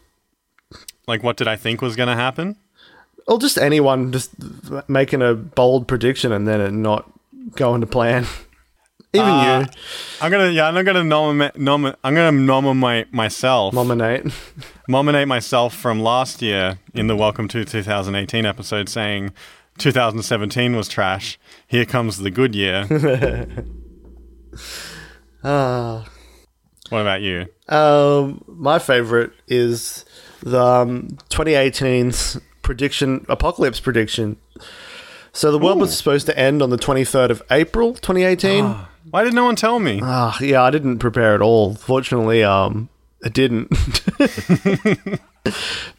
Like, what did I think was going to happen? Or just anyone just making a bold prediction and then it not going to plan. Even Uh, you, I'm gonna, yeah, I'm gonna nominate, nomi- I'm gonna nominate myself, nominate. nominate myself from last year in the Welcome to 2018 episode, saying 2017 was trash. Here comes the good year. Ah. What about you? Um, my favorite is the um, 2018's prediction, apocalypse prediction. So the world was supposed to end on the 23rd of April, 2018. Why did no one tell me? Ah, yeah, I didn't prepare at all. Fortunately, um, it didn't.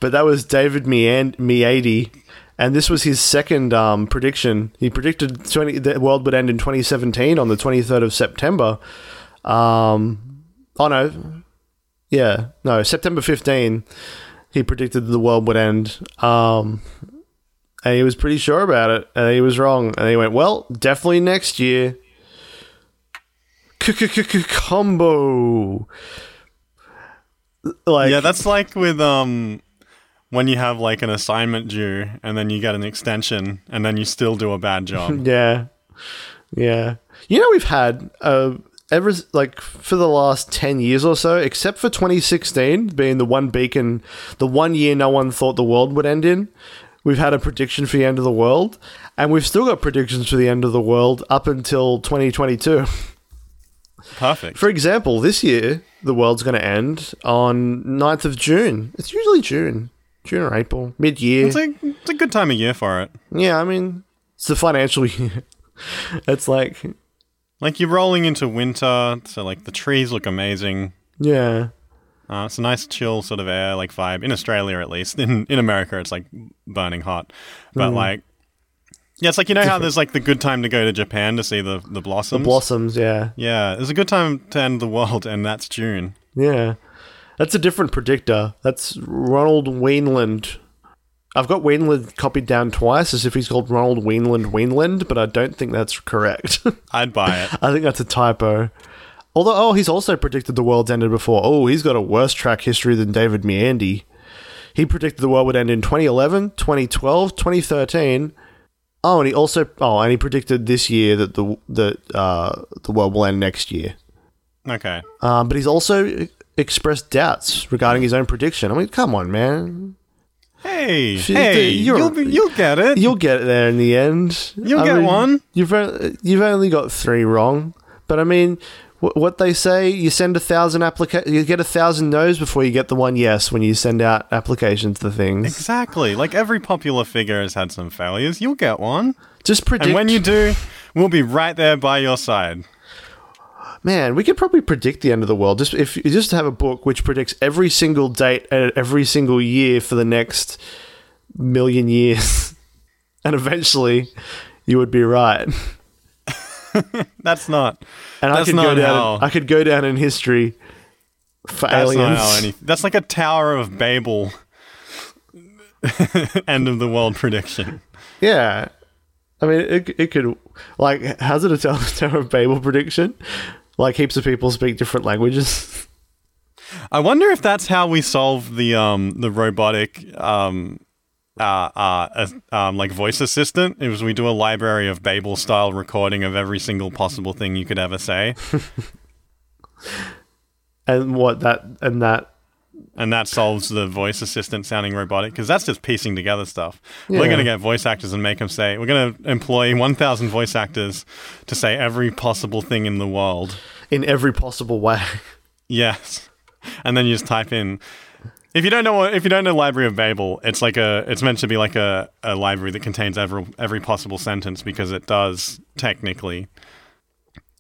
but that was David Meand- Meady, and this was his second um, prediction. He predicted 20, the world would end in 2017 on the 23rd of September. Um, oh no, yeah, no, September 15. He predicted the world would end. Um, and he was pretty sure about it, and he was wrong. And he went, "Well, definitely next year." combo. Like yeah, that's like with um when you have like an assignment due and then you get an extension and then you still do a bad job. yeah, yeah. You know, we've had uh, ever like for the last ten years or so, except for 2016 being the one beacon, the one year no one thought the world would end in. We've had a prediction for the end of the world, and we've still got predictions for the end of the world up until 2022. Perfect. For example, this year the world's going to end on 9th of June. It's usually June, June or April, mid year. It's a, it's a good time of year for it. Yeah, I mean, it's the financial year. it's like, Like you're rolling into winter, so like the trees look amazing. yeah, Uh, it's a nice chill sort of air, like vibe in Australia at least. In in America, it's like burning hot, but like yeah, it's like you know how there's like the good time to go to Japan to see the the blossoms. The blossoms. Yeah, yeah, it's a good time to end the world, and that's June. yeah. That's a different predictor. That's Ronald Weenland. I've got Weenland copied down twice as if he's called Ronald Weenland Weenland, but I don't think that's correct. I'd buy it. I think that's a typo. Although, oh, he's also predicted the world's ended before. Oh, he's got a worse track history than David Meandy. He predicted the world would end in 2011, 2012, 2013. Oh, and he also oh, and he predicted this year that the that uh, the world will end next year. Okay. Um, but he's also expressed doubts regarding his own prediction. I mean, come on, man. Hey, Shit, hey, you're- you'll be, you'll get it. You'll get there in the end. You'll I get mean, one. You've only, you've only got three wrong, but I mean, wh- what they say, you send a thousand applica- you get a thousand no's before you get the one yes when you send out applications to things. Exactly. Like every popular figure has had some failures. You'll get one. Just predict. And when you do, we'll be right there by your side. Man, we could probably predict the end of the world. Just if you just have a book which predicts every single date and every single year for the next million years, and eventually you would be right. That's not. And That's I could go down. how- I could go down in history for That's aliens. not how any. That's like a Tower of Babel. End of the world prediction. Yeah. I mean, it, it could, like, has it a Tower of Babel prediction? Like, heaps of people speak different languages. I wonder if that's how we solve the um the robotic um uh, uh, uh um like voice assistant. It was we do a library of Babel style recording of every single possible thing you could ever say, and what that, and that, and that solves the voice assistant sounding robotic because that's just piecing together stuff. We're gonna get voice actors and make them say. We're gonna employ one thousand voice actors to say every possible thing in the world. in every possible way. Yes. And then you just type in if you don't know what if you don't know Library of Babel, it's like a it's meant to be like a, a library that contains every every possible sentence because it does technically.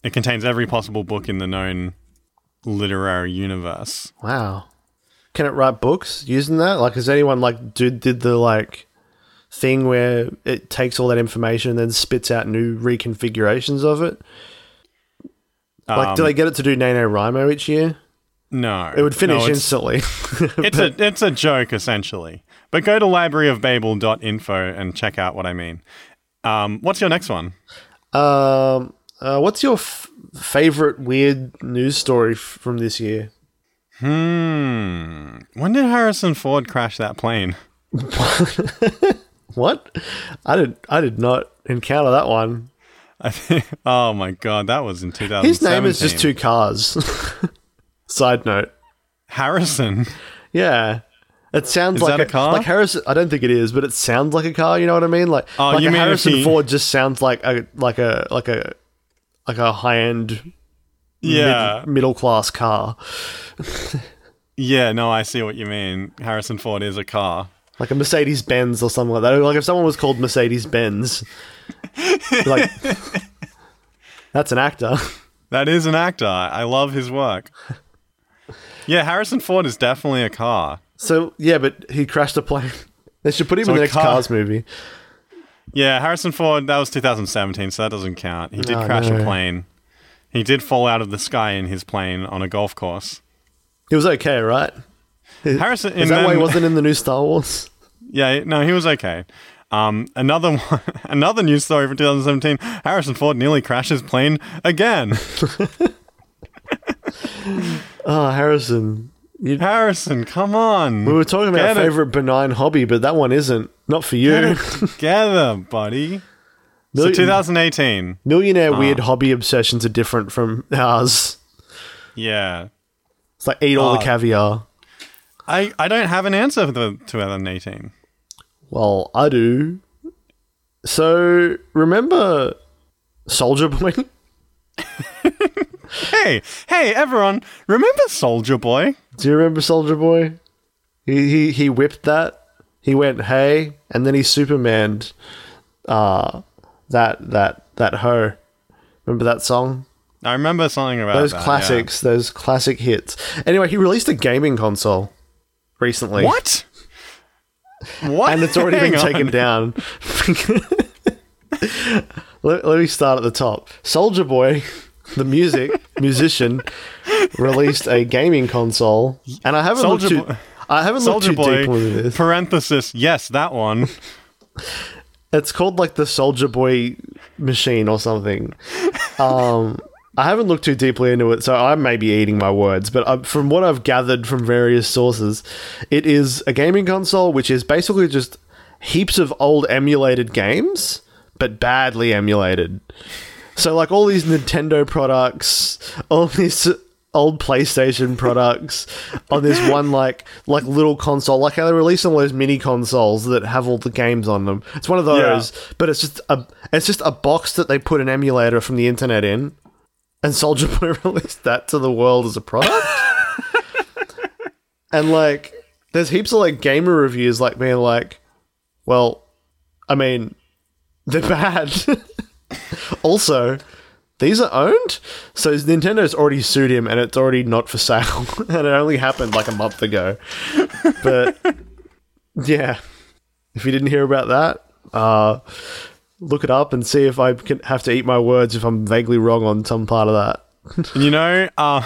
It contains every possible book in the known literary universe. Wow. Can it write books using that? Like, has anyone, like, did, did the, like, thing where it takes all that information and then spits out new reconfigurations of it? Like, do Um, they get it to do NaNoWriMo each year? No. It would finish no, instantly. it's a it's a joke essentially. But go to libraryofbabel.info and check out what I mean. Um, what's your next one? Um, uh, what's your f- favorite weird news story f- from this year? Hmm. When did Harrison Ford crash that plane? What? I did. I did not encounter that one. I think. Oh my god, that was in 2017. His name is just two cars. Side note. Harrison. Yeah. It sounds Is like that a car? Like Harrison, I don't think it is, but it sounds like a car. You know what I mean? Like, Oh, like you a mean Harrison he- Ford just sounds like a like a like a like a high end Yeah, middle class car, yeah. No, I see what you mean. Harrison Ford is a car. like a Mercedes Benz or something like that. Like if someone was called Mercedes Benz, like that's an actor. That is an actor. I love his work. Yeah, Harrison Ford is definitely a car. So yeah, but he crashed a plane. They should put him So in the next car- Cars movie. Yeah, Harrison Ford. That was 2017, so that doesn't count. He did Oh, crash no. a plane. He did fall out of the sky in his plane on a golf course. He was okay, right? Harrison. Is that why he wasn't in the new Star Wars? Yeah, no, he was okay. Um, another one, another news story from 2017: Harrison Ford nearly crashes plane again. Oh, Harrison. You, Harrison, come on, we were talking about favorite benign hobby, but that one isn't. Not for you. Get it together, buddy. So 2018, Millionaire Ah. weird hobby obsessions are different from ours. yeah. It's like eat all the Ah. caviar. I, I don't have an answer for the 2018. Well, I do. So remember Soulja Boy? Hey, hey, everyone, remember Soulja Boy? Do you remember Soulja Boy? He he he whipped that. He went hey, and then he Supermaned uh that that that hoe. Remember that song? I remember something about Those that, yeah. classics, those classic hits. Anyway, he released a gaming console recently. What? What? and it's already been on. taken down. let, let me start at the top. Soulja Boy, the music musician, released a gaming console, and I haven't Soulja looked too. Boy- I haven't Soulja looked too Boy, deep into this. parenthesis, yes, that one. It's called like the Soulja Boy machine or something. Um, I haven't looked too deeply into it, so I may be eating my words. But uh, from what I've gathered from various sources, it is a gaming console which is basically just heaps of old emulated games, but badly emulated. So like all these Nintendo products, all these old PlayStation products on this one like like little console, like how they release all those mini consoles that have all the games on them. It's one of those, but it's just a it's just a box that they put an emulator from the internet in, and Soulja Boy released that to the world as a product. and like, there's heaps of like gamer reviews like being like, well, I mean, they're bad. also, these are owned, so Nintendo's already sued him, and it's already not for sale, and it only happened like a month ago. But yeah, if you didn't hear about that, uh, look it up and see if I can have to eat my words if I'm vaguely wrong on some part of that. You know, uh,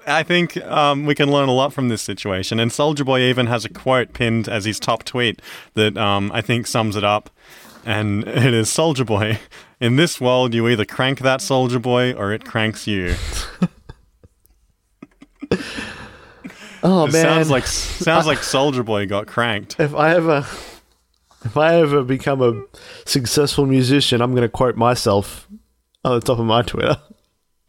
I think um, we can learn a lot from this situation. And Soulja Boy even has a quote pinned as his top tweet that um, I think sums it up. And it is Soulja Boy. In this world, you either crank that Soulja Boy or it cranks you. Oh It man, sounds like sounds like Soulja Boy got cranked. if I ever, if I ever become a successful musician, I'm going to quote myself on the top of my Twitter.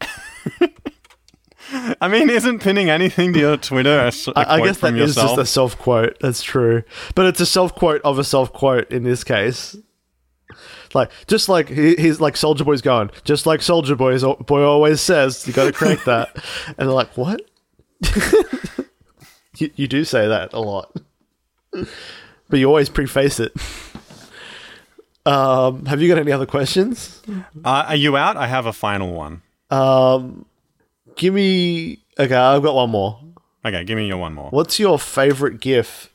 I mean, isn't pinning anything to your Twitter a, s- a I, I quote guess that from is just a self quote. That's true, but it's a self quote of a self quote in this case. Like just like he, he's like Soulja Boy's going, just like Soulja Boy's boy always says, you got to crank that, and they're like, what? you, you do say that a lot, but you always preface it. Um, have you got any other questions? Uh, are you out? I have a final one. Um, give me. Okay, I've got one more. Okay, give me your one more. What's your favorite GIF?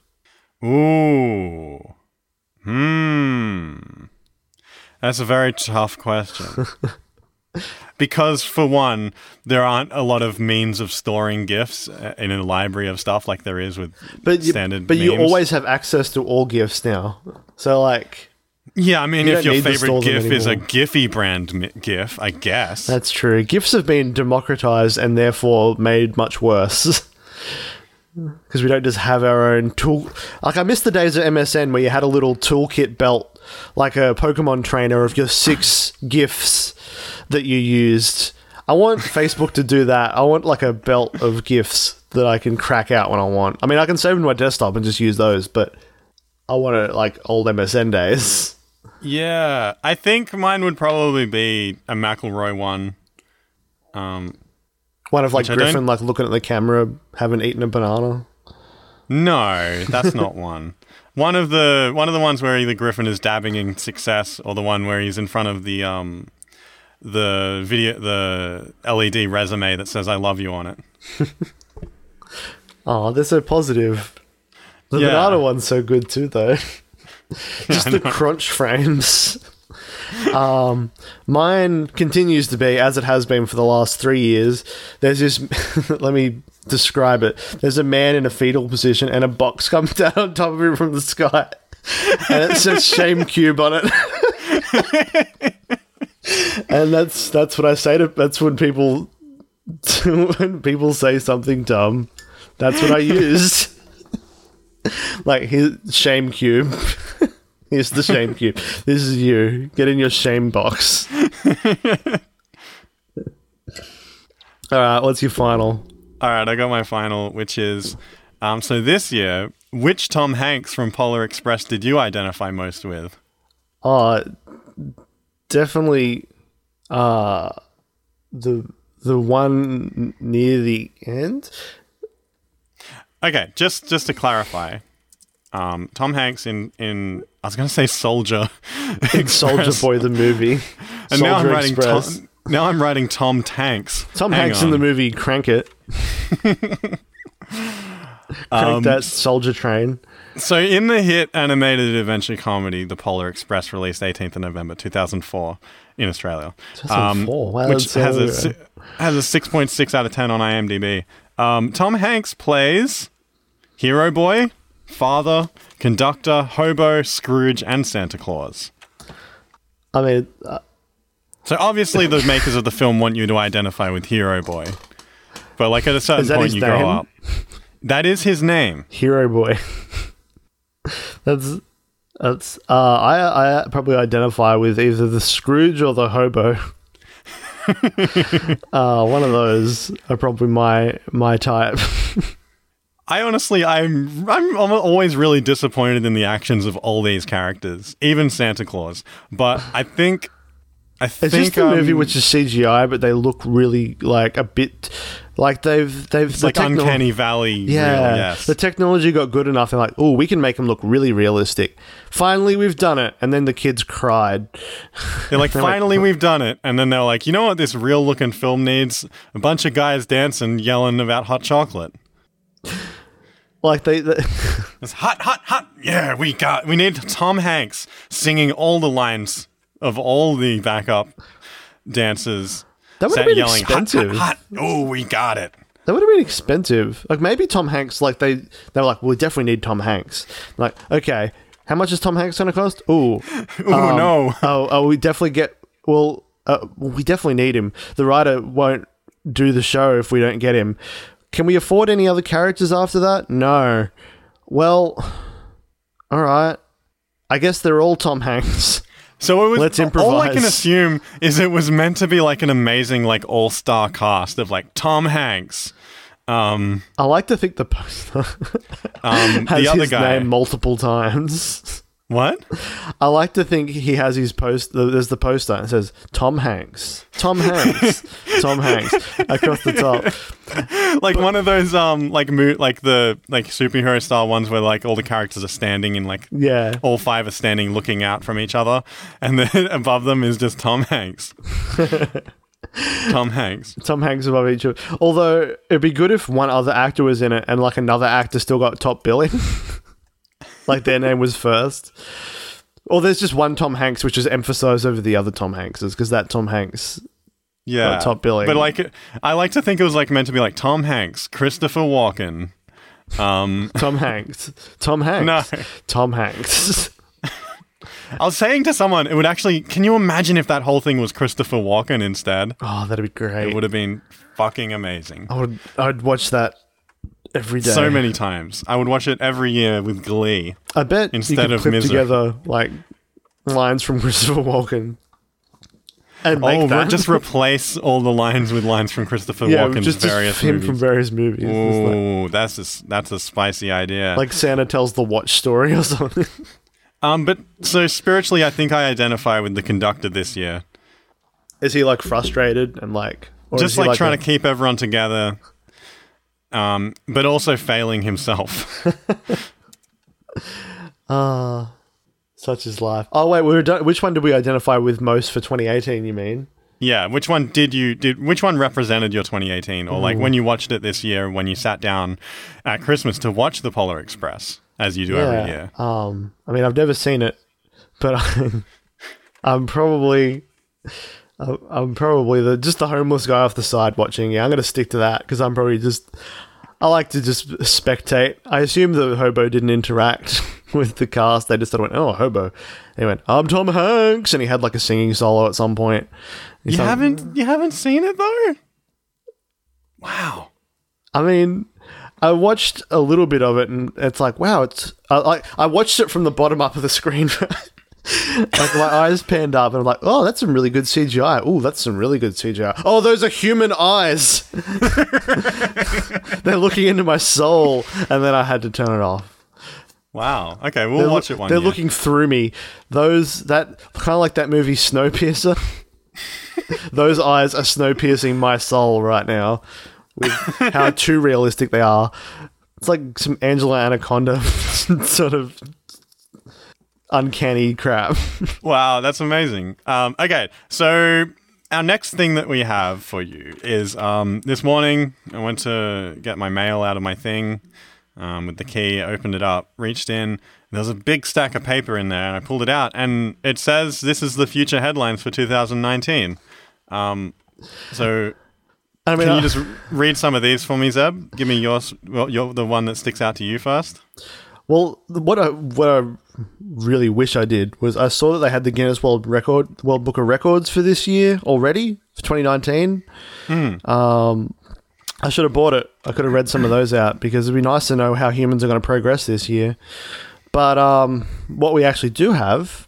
Ooh. Hmm. That's a very tough question. because, for one, there aren't a lot of means of storing GIFs uh, in a library of stuff like there is with But you, standard but you always have access to all GIFs now. So like Yeah, I mean, you if your need to store favorite GIF is a. Giphy brand mi- GIF, I guess. that's true. GIFs have been democratized and therefore made much worse. Because we don't just have our own tool. Like I miss the days of MSN where you had a little toolkit belt, like a Pokemon trainer of your six GIFs that you used. I want Facebook to do that. I want like a belt of GIFs that I can crack out when I want. I mean, I can save them to my desktop and just use those, but I want it like old MSN days. Yeah, I think mine would probably be a McElroy one. Um, One of like Griffin like looking at the camera, having eaten a banana. no, that's not one. One of the one of the ones where either Griffin is dabbing in success, or the one where he's in front of the um, the video, the LED resume that says "I love you" on it. Oh, they're so positive. The Yeah. banana one's so good too, though. Just the crunch frames. um, mine continues to be as it has been for the last three years. There's this. let me describe it. There's a man in a fetal position, and a box comes down on top of him from the sky, and it says "Shame Cube" on it. and that's that's what I say to. That's when people when people say something dumb. That's what I use. like his shame cube. Here's the shame cube. This is you. Get in your shame box. All right, what's your final? All right, I got my final, which is um, so this year. Which Tom Hanks from Polar Express did you identify most with? Uh definitely uh the the one near the end. Okay, just just to clarify, um, Tom Hanks in in I was going to say Soldier, Soulja Boy the movie. and now I'm writing Express. Tom, now I'm writing Tom Tanks. Tom Hang Hanks in on. the movie Crank It. Crank Um, that soldier train. So, in the hit animated adventure comedy, The Polar Express, released 18th of November 2004 in Australia, 2004? Wow, which that's has a si- has a 6.6 out of 10 on IMDb. Um, Tom Hanks plays Hero Boy, Father, Conductor, Hobo, Scrooge, and Santa Claus. I mean, uh, So obviously, the makers of the film want you to identify with Hero Boy, but like at a certain point, you name? grow up. That is his name. Hero Boy. that's that's. Uh, I I probably identify with either the Scrooge or the hobo. uh, one of those are probably my my type. I honestly, I'm, I'm I'm always really disappointed in the actions of all these characters, even Santa Claus. But I think, I think It's just a movie um, which is CGI, but they look really like a bit like they've they've the like uncanny valley. Yeah, real, yes. the technology got good enough. They're like, oh, we can make them look really realistic. Finally, we've done it. And then the kids cried. They're like, finally, we've done it. And then they're like, you know what? This real looking film needs a bunch of guys dancing, yelling about hot chocolate. Like they, they It's hot, hot, hot. Yeah, we got. We need Tom Hanks singing all the lines of all the backup dancers. That would have been yelling, expensive. hot, hot. Oh, we got it. That would have been expensive. Like maybe Tom Hanks. Like they they were like, well, we definitely need Tom Hanks. Like okay, how much is Tom Hanks going to cost? Ooh, Oh no. oh, oh, we definitely get. Well, uh, we definitely need him. The writer won't do the show if we don't get him. Can we afford any other characters after that? No. Well, all right. I guess they're all Tom Hanks. So it was. Let's All I can assume is it was meant to be like an amazing, like all star cast of like Tom Hanks, um, I like to think the poster um, has the other his guy. name multiple times. What? I like to think he has his post. There's the poster. It says Tom Hanks, Tom Hanks, Tom Hanks across the top. Like one of those, um, like mo- like the like superhero style ones where like all the characters are standing and like Yeah, all five are standing looking out from each other, and then above them is just Tom Hanks. Tom Hanks. Tom Hanks above each other. Although it'd be good if one other actor was in it and like another actor still got top billing, like their name was first. Or there's just one Tom Hanks, which is emphasized over the other Tom Hankses because that Tom Hanks. Yeah, top billing. But like, I like to think it was like meant to be like Tom Hanks, Christopher Walken. Um, Tom Hanks. Tom Hanks. No. Tom Hanks. I was saying to someone, it would actually. Can you imagine if that whole thing was Christopher Walken instead? oh, that'd be great. It would have been fucking amazing. I would. I'd watch that every day. So many times. I would watch it every year with glee. I bet Instead you could of clip misery. together like lines from Christopher Walken and make oh, that just replace all the lines with lines from Christopher yeah, Walken's just, just him movies. from various movies. It's like, Ooh, that's a, s- that's a spicy idea. like Santa tells the watch story or something. um, but so spiritually, I think I identify with the conductor this year. Is he like frustrated and like or Just is he like, trying a- to keep everyone together, um, but also failing himself. Ah, such is life. Oh wait, we were done. Which one did we identify with most for 2018? You mean? yeah, which one did you did? Which one represented your 2018, or like when you watched it this year, when you sat down at Christmas to watch the Polar Express, as you do every year? Um, I mean, I've never seen it, but I'm, I'm probably, I'm- I'm probably the just the homeless guy off the side watching. Yeah, I'm gonna stick to that because I'm probably just. I like to just spectate. I assume the hobo didn't interact with the cast. They just sort of went, "Oh, hobo." He went, "I'm Tom Hanks," and he had like a singing solo at some point. He You sung- haven't you haven't seen it though? Wow. I mean, I watched a little bit of it, and it's like, wow, it's. I like I watched it from the bottom up of the screen. like my eyes panned up, and I'm like, oh, that's some really good CGI. Oh, that's some really good CGI. Oh, those are human eyes. They're looking into my soul, and then I had to turn it off. Wow. Okay, we'll They're, watch loo- it one They're year. looking through me. Those that kind of like that movie Snowpiercer. Those eyes are snow piercing my soul right now with how too realistic they are. It's like some Angela Anaconda sort of uncanny crap. Wow, that's amazing. Um, okay, so our next thing that we have for you is um, this morning I went to get my mail out of my thing um, with the key, opened it up, reached in. There was a big stack of paper in there, and I pulled it out, and it says this is the future headlines for 2019. Um, so I mean, can you just read some of these for me, Zeb? Give me yours, well, your, the one that sticks out to you first. Well, what I what I really wish I did was I saw that they had the Guinness World Record World Book of Records for this year already for 2019. Um, I should have bought it. I could have read some of those out because it'd be nice to know how humans are going to progress this year. But um, what we actually do have,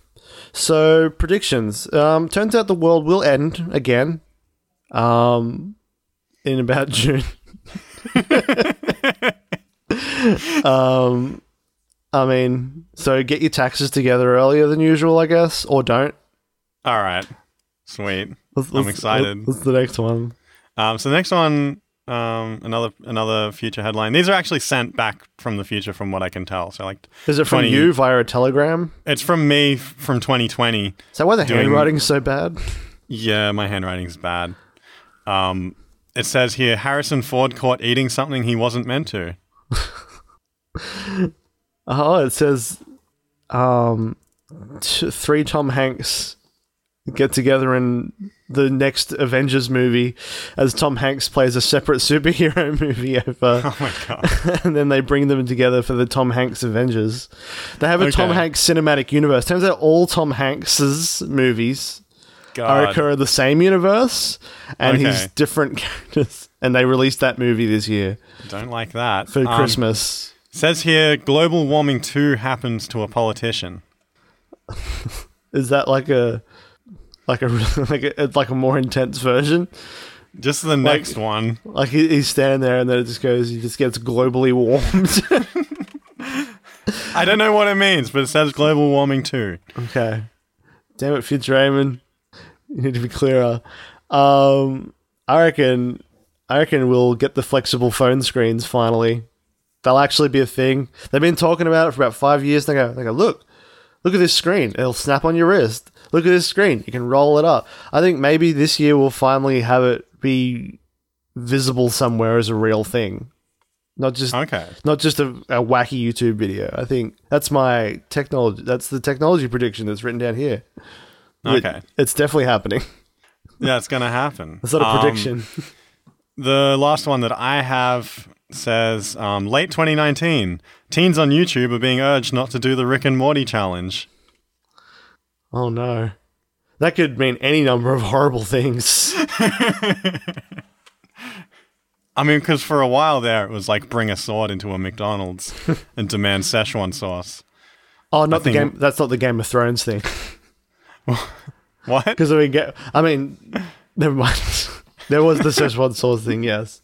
so predictions. Um, turns out the world will end again. Um, in about June. um, I mean, so get your taxes together earlier than usual, I guess, or don't. All right, sweet. What's- I'm what's- excited. What's the next one? Um, so the next one, um, another another future headline. These are actually sent back from the future, from what I can tell. So like, Is it from you via a telegram? it's from me from 2020. Is that why the Doing- handwriting's so bad? Yeah, my handwriting's bad. Um, it says here Harrison Ford caught eating something he wasn't meant to. Oh, it says um, t- three Tom Hanks get together in the next Avengers movie as Tom Hanks plays a separate superhero movie over. Oh my god. and then they bring them together for the Tom Hanks Avengers. They have a Tom Hanks cinematic universe. Turns out all Tom Hanks's movies are God. occur in the same universe, and Okay. he's different characters. And they released that movie this year Don't like that. for Um, Christmas. Says here, global warming two happens to a politician. Is that like a like a like a like a more intense version? Just the next one. Like he, he's standing there, and then it just goes. He just gets globally warmed. I don't know what it means, but it says global warming two. okay. Damn it, Fitz Raymond. You need to be clearer. Um, I reckon. I reckon we'll get the flexible phone screens finally. They'll actually be a thing. They've been talking about it for about five years. They go, they go, look, look at this screen. It'll snap on your wrist. Look at this screen. You can roll it up. I think maybe this year we'll finally have it be visible somewhere as a real thing, not just Okay. not just a, a wacky YouTube video. I think that's my technology. That's the technology prediction that's written down here. It- Okay. it's definitely happening. Yeah, it's gonna happen. It's not a Um, prediction. The last one that I have says um, late 2019. Teens on YouTube are being urged not to do the Rick and Morty challenge. oh no, that could mean any number of horrible things. I mean, because for a while there, it was like bring a sword into a McDonald's and demand Szechuan sauce. Oh, not the think- game. That's not the Game of Thrones thing. What? Because we get. I mean, never mind. there was the Szechuan sauce thing. Yes,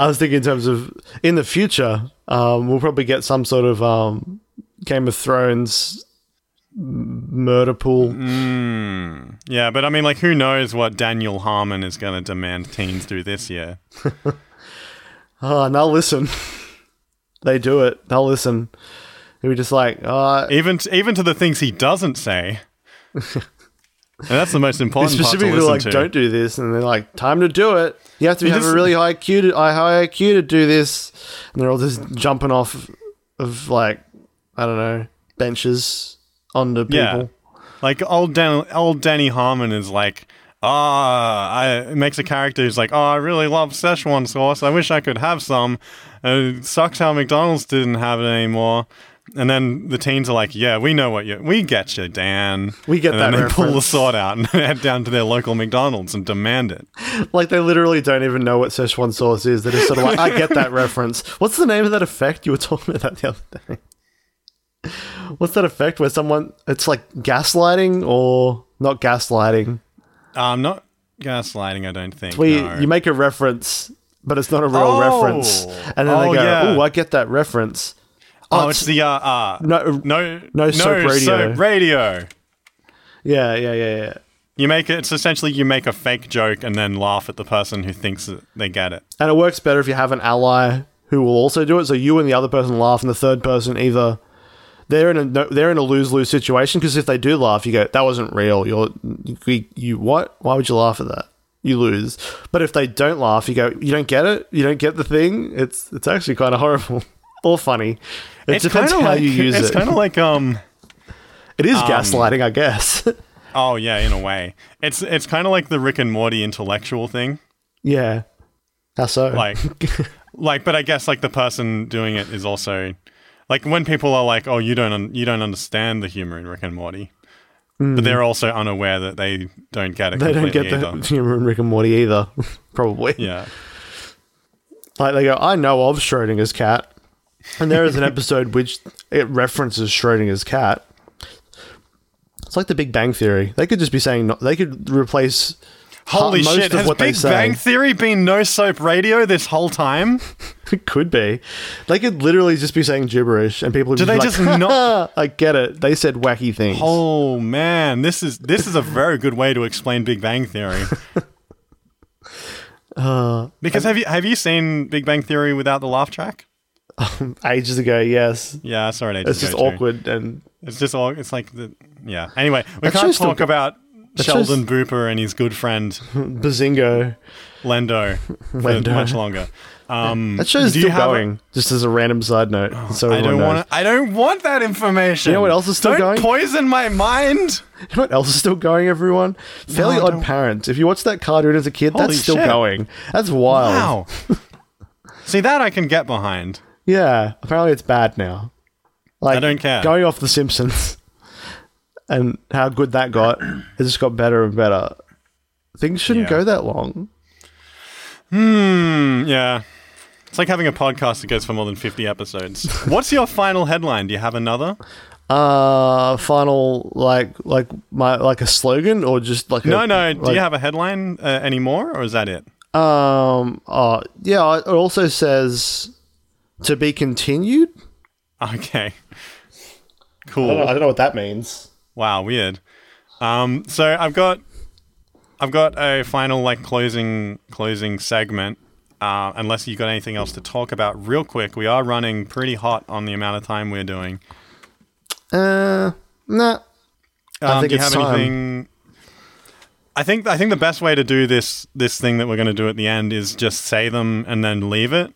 I was thinking in terms of in the future, um, we'll probably get some sort of um, Game of Thrones murder pool. Mm, yeah, but I mean, like, who knows what Daniel Harmon is going to demand teens do this year? Oh, and they'll listen. they do it. They'll listen. They'll be just like, uh, Even t- even to the things he doesn't say. and that's the most important specifically like, to. don't do this, and they're like, time to do it. You have to You have just- a really high IQ to high IQ to do this, and they're all just jumping off of like, I don't know, benches onto people. Yeah. Like old Dan- old Danny Harmon is like, ah, I makes a character who's like, oh, I really love Szechuan sauce. I wish I could have some. It sucks how McDonald's didn't have it anymore. And then the teens are like, yeah, we know what you, we get you, Dan. We get and that then they pull the sword out and head down to their local McDonald's and demand it. Like they literally don't even know what Szechuan sauce is. They're just sort of like, I get that reference. What's the name of that effect you were talking about the other day? What's that effect where someone it's like gaslighting or not gaslighting? Um, not gaslighting, I don't think. Where you, no. you make a reference, but it's not a real Oh. reference, and then Oh, they go, yeah. "Oh, I get that reference." Oh, Oh, it's the uh, uh No, no No soap radio. soap radio. yeah, yeah, yeah, yeah. You make it. It's essentially you make a fake joke and then laugh at the person who thinks that they get it. And it works better if you have an ally who will also do it. So you and the other person laugh, and the third person either they're in a no, they're in a lose lose situation because if they do laugh, you go, "That wasn't real." You're you, you what? Why would you laugh at that? You lose. But if they don't laugh, you go, "You don't get it. You don't get the thing." It's it's actually kind of horrible or funny. It depends kinda how like you use it's it. It's kind of like um. it is gaslighting, I guess. Oh yeah, in a way, it's it's kind of like the Rick and Morty intellectual thing. yeah. How so? Like, like, but I guess like the person doing it is also like when people are like, "Oh, you don't un- you don't understand the humor in Rick and Morty," but they're also unaware that they don't get it. Hmm. they don't get completely the humor in Rick and Morty either. Probably. Yeah. Like they go, I know of Schrodinger's cat, and there is an episode which it references Schrodinger's cat. It's like the Big Bang Theory. They could just be saying no, they could replace Holy most shit! of Has what they Big say. Bang Theory been no soap radio this whole time? It could be. They could literally just be saying gibberish, and people would Do they like, just not- I get it. They said wacky things. Oh man, this is this is a very good way to explain Big Bang Theory. Uh, Because have you have you seen Big Bang Theory without the laugh track? ages ago, yes. Yeah, I saw it ages It's just ago, too. awkward, and It's just all. It's like the yeah. Anyway, we can't talk go- about Sheldon Booper and his good friend Bazingo. Lendo for Lendo. much longer. Um, That show's still have a- going. just as a random side note. so I don't want. I don't want that information. You know what else is still don't going? Poison my mind. You know what else is still going, everyone? Fairly Odd don't- Parents. If you watched that cartoon as a kid, Holy that's still shit. going. That's wild. Wow. See that I can get behind. Yeah. Apparently it's bad now. Like, I don't care. Going off The Simpsons and how good that got, it just got better and better. Things shouldn't Yeah. go that long. Hmm. Yeah. It's like having a podcast that goes for more than fifty episodes. What's your final headline? Do you have another? Uh, final like like my like a slogan or just like a, No, no. Do like- you have a headline uh, anymore, or is that it? Um. Uh. Yeah. It also says to be continued. Okay. I Cool. don't, know, I don't know what that means. Wow, weird. Um, so I've got, I've got a final like closing closing segment. Uh, unless you've got anything else to talk about, real quick, we are running pretty hot on the amount of time we're doing. Uh. Nah. Um, think do you it's have time. anything? I think I think the best way to do this this thing that we're going to do at the end is just say them and then leave it,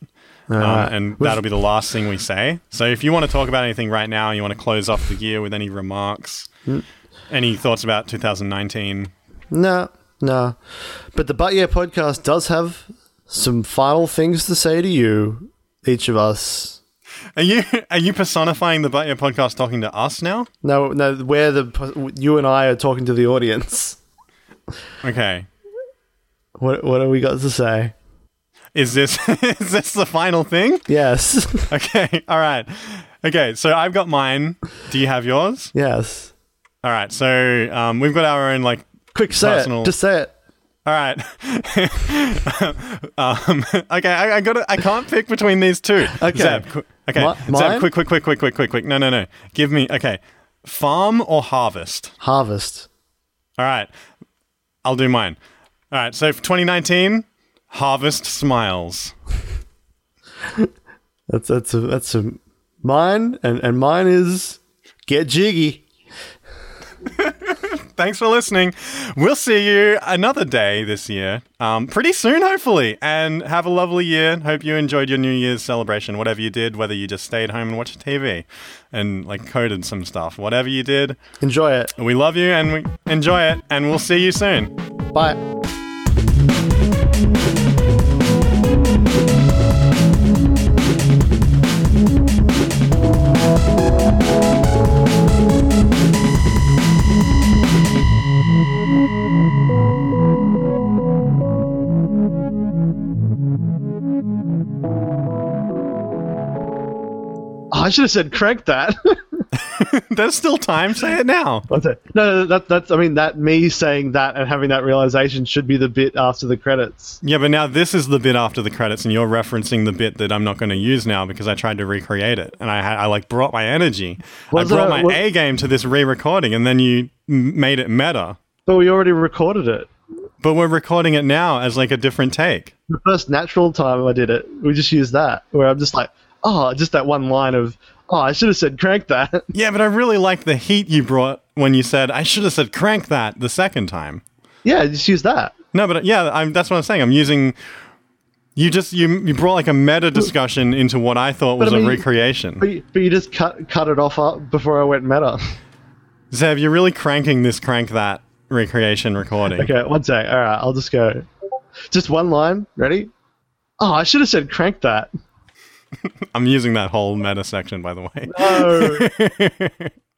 um, Alright. and that'll be the last thing we say. So if you want to talk about anything right now, you want to close off the year with any remarks, Hmm. any thoughts about 2019? No, no. But the But Yeah podcast does have some final things to say to you, each of us. Are you are you personifying the But Your podcast talking to us now? No, no, where the you and I are talking to the audience. Okay. What what have we got to say? Is this is this the final thing? Yes, Okay. All right. Okay. So I've got mine. Do you have yours? yes. All right. So um, we've got our own like. Quick, say Personal. it. Just say it. All right. um, okay. I, I got. I can't pick between these two. Okay. Zeb, qu- okay. Mi- Zeb, quick, quick, quick, quick, quick, quick, quick. No, no, no. Give me. Okay. Farm or harvest? Harvest. All right. I'll do mine. All right. So for 2019, harvest smiles. That's that's a that's a mine, and and mine is get jiggy. Thanks for listening. We'll see you another day this year, um, pretty soon, hopefully. And have a lovely year. Hope you enjoyed your New Year's celebration, whatever you did, whether you just stayed home and watched TV and like coded some stuff, whatever you did. Enjoy it. We love you and we enjoy it, and we'll see you soon. Bye. I should have said crank that. There's still time. Say it now. It? No, no, that, that's. I mean, that me saying that and having that realization should be the bit after the credits. Yeah, but now this is the bit after the credits, and you're referencing the bit that I'm not going to use now because I tried to recreate it, and I had I like brought my energy, Was I brought my was- A game to this re-recording, and then you m- made it meta. But we already recorded it. But we're recording it now as like a different take. The first natural time I did it, we just used that, where I'm just like, oh, just that one line of, oh, I should have said crank that. Yeah, but I really like the heat you brought when you said I should have said crank that the second time. yeah, just use that. No, but yeah, I'm, that's what I'm saying. I'm using. You just you you brought like a meta discussion into what I thought was I mean- a recreation. But you, but you just cut cut it off up before I went meta. Zev, you're really cranking this crank that recreation recording. Okay, one sec. All right, I'll just go. Just one line. Ready? Oh, I should have said crank that. I'm using that whole meta section, by the way. Oh.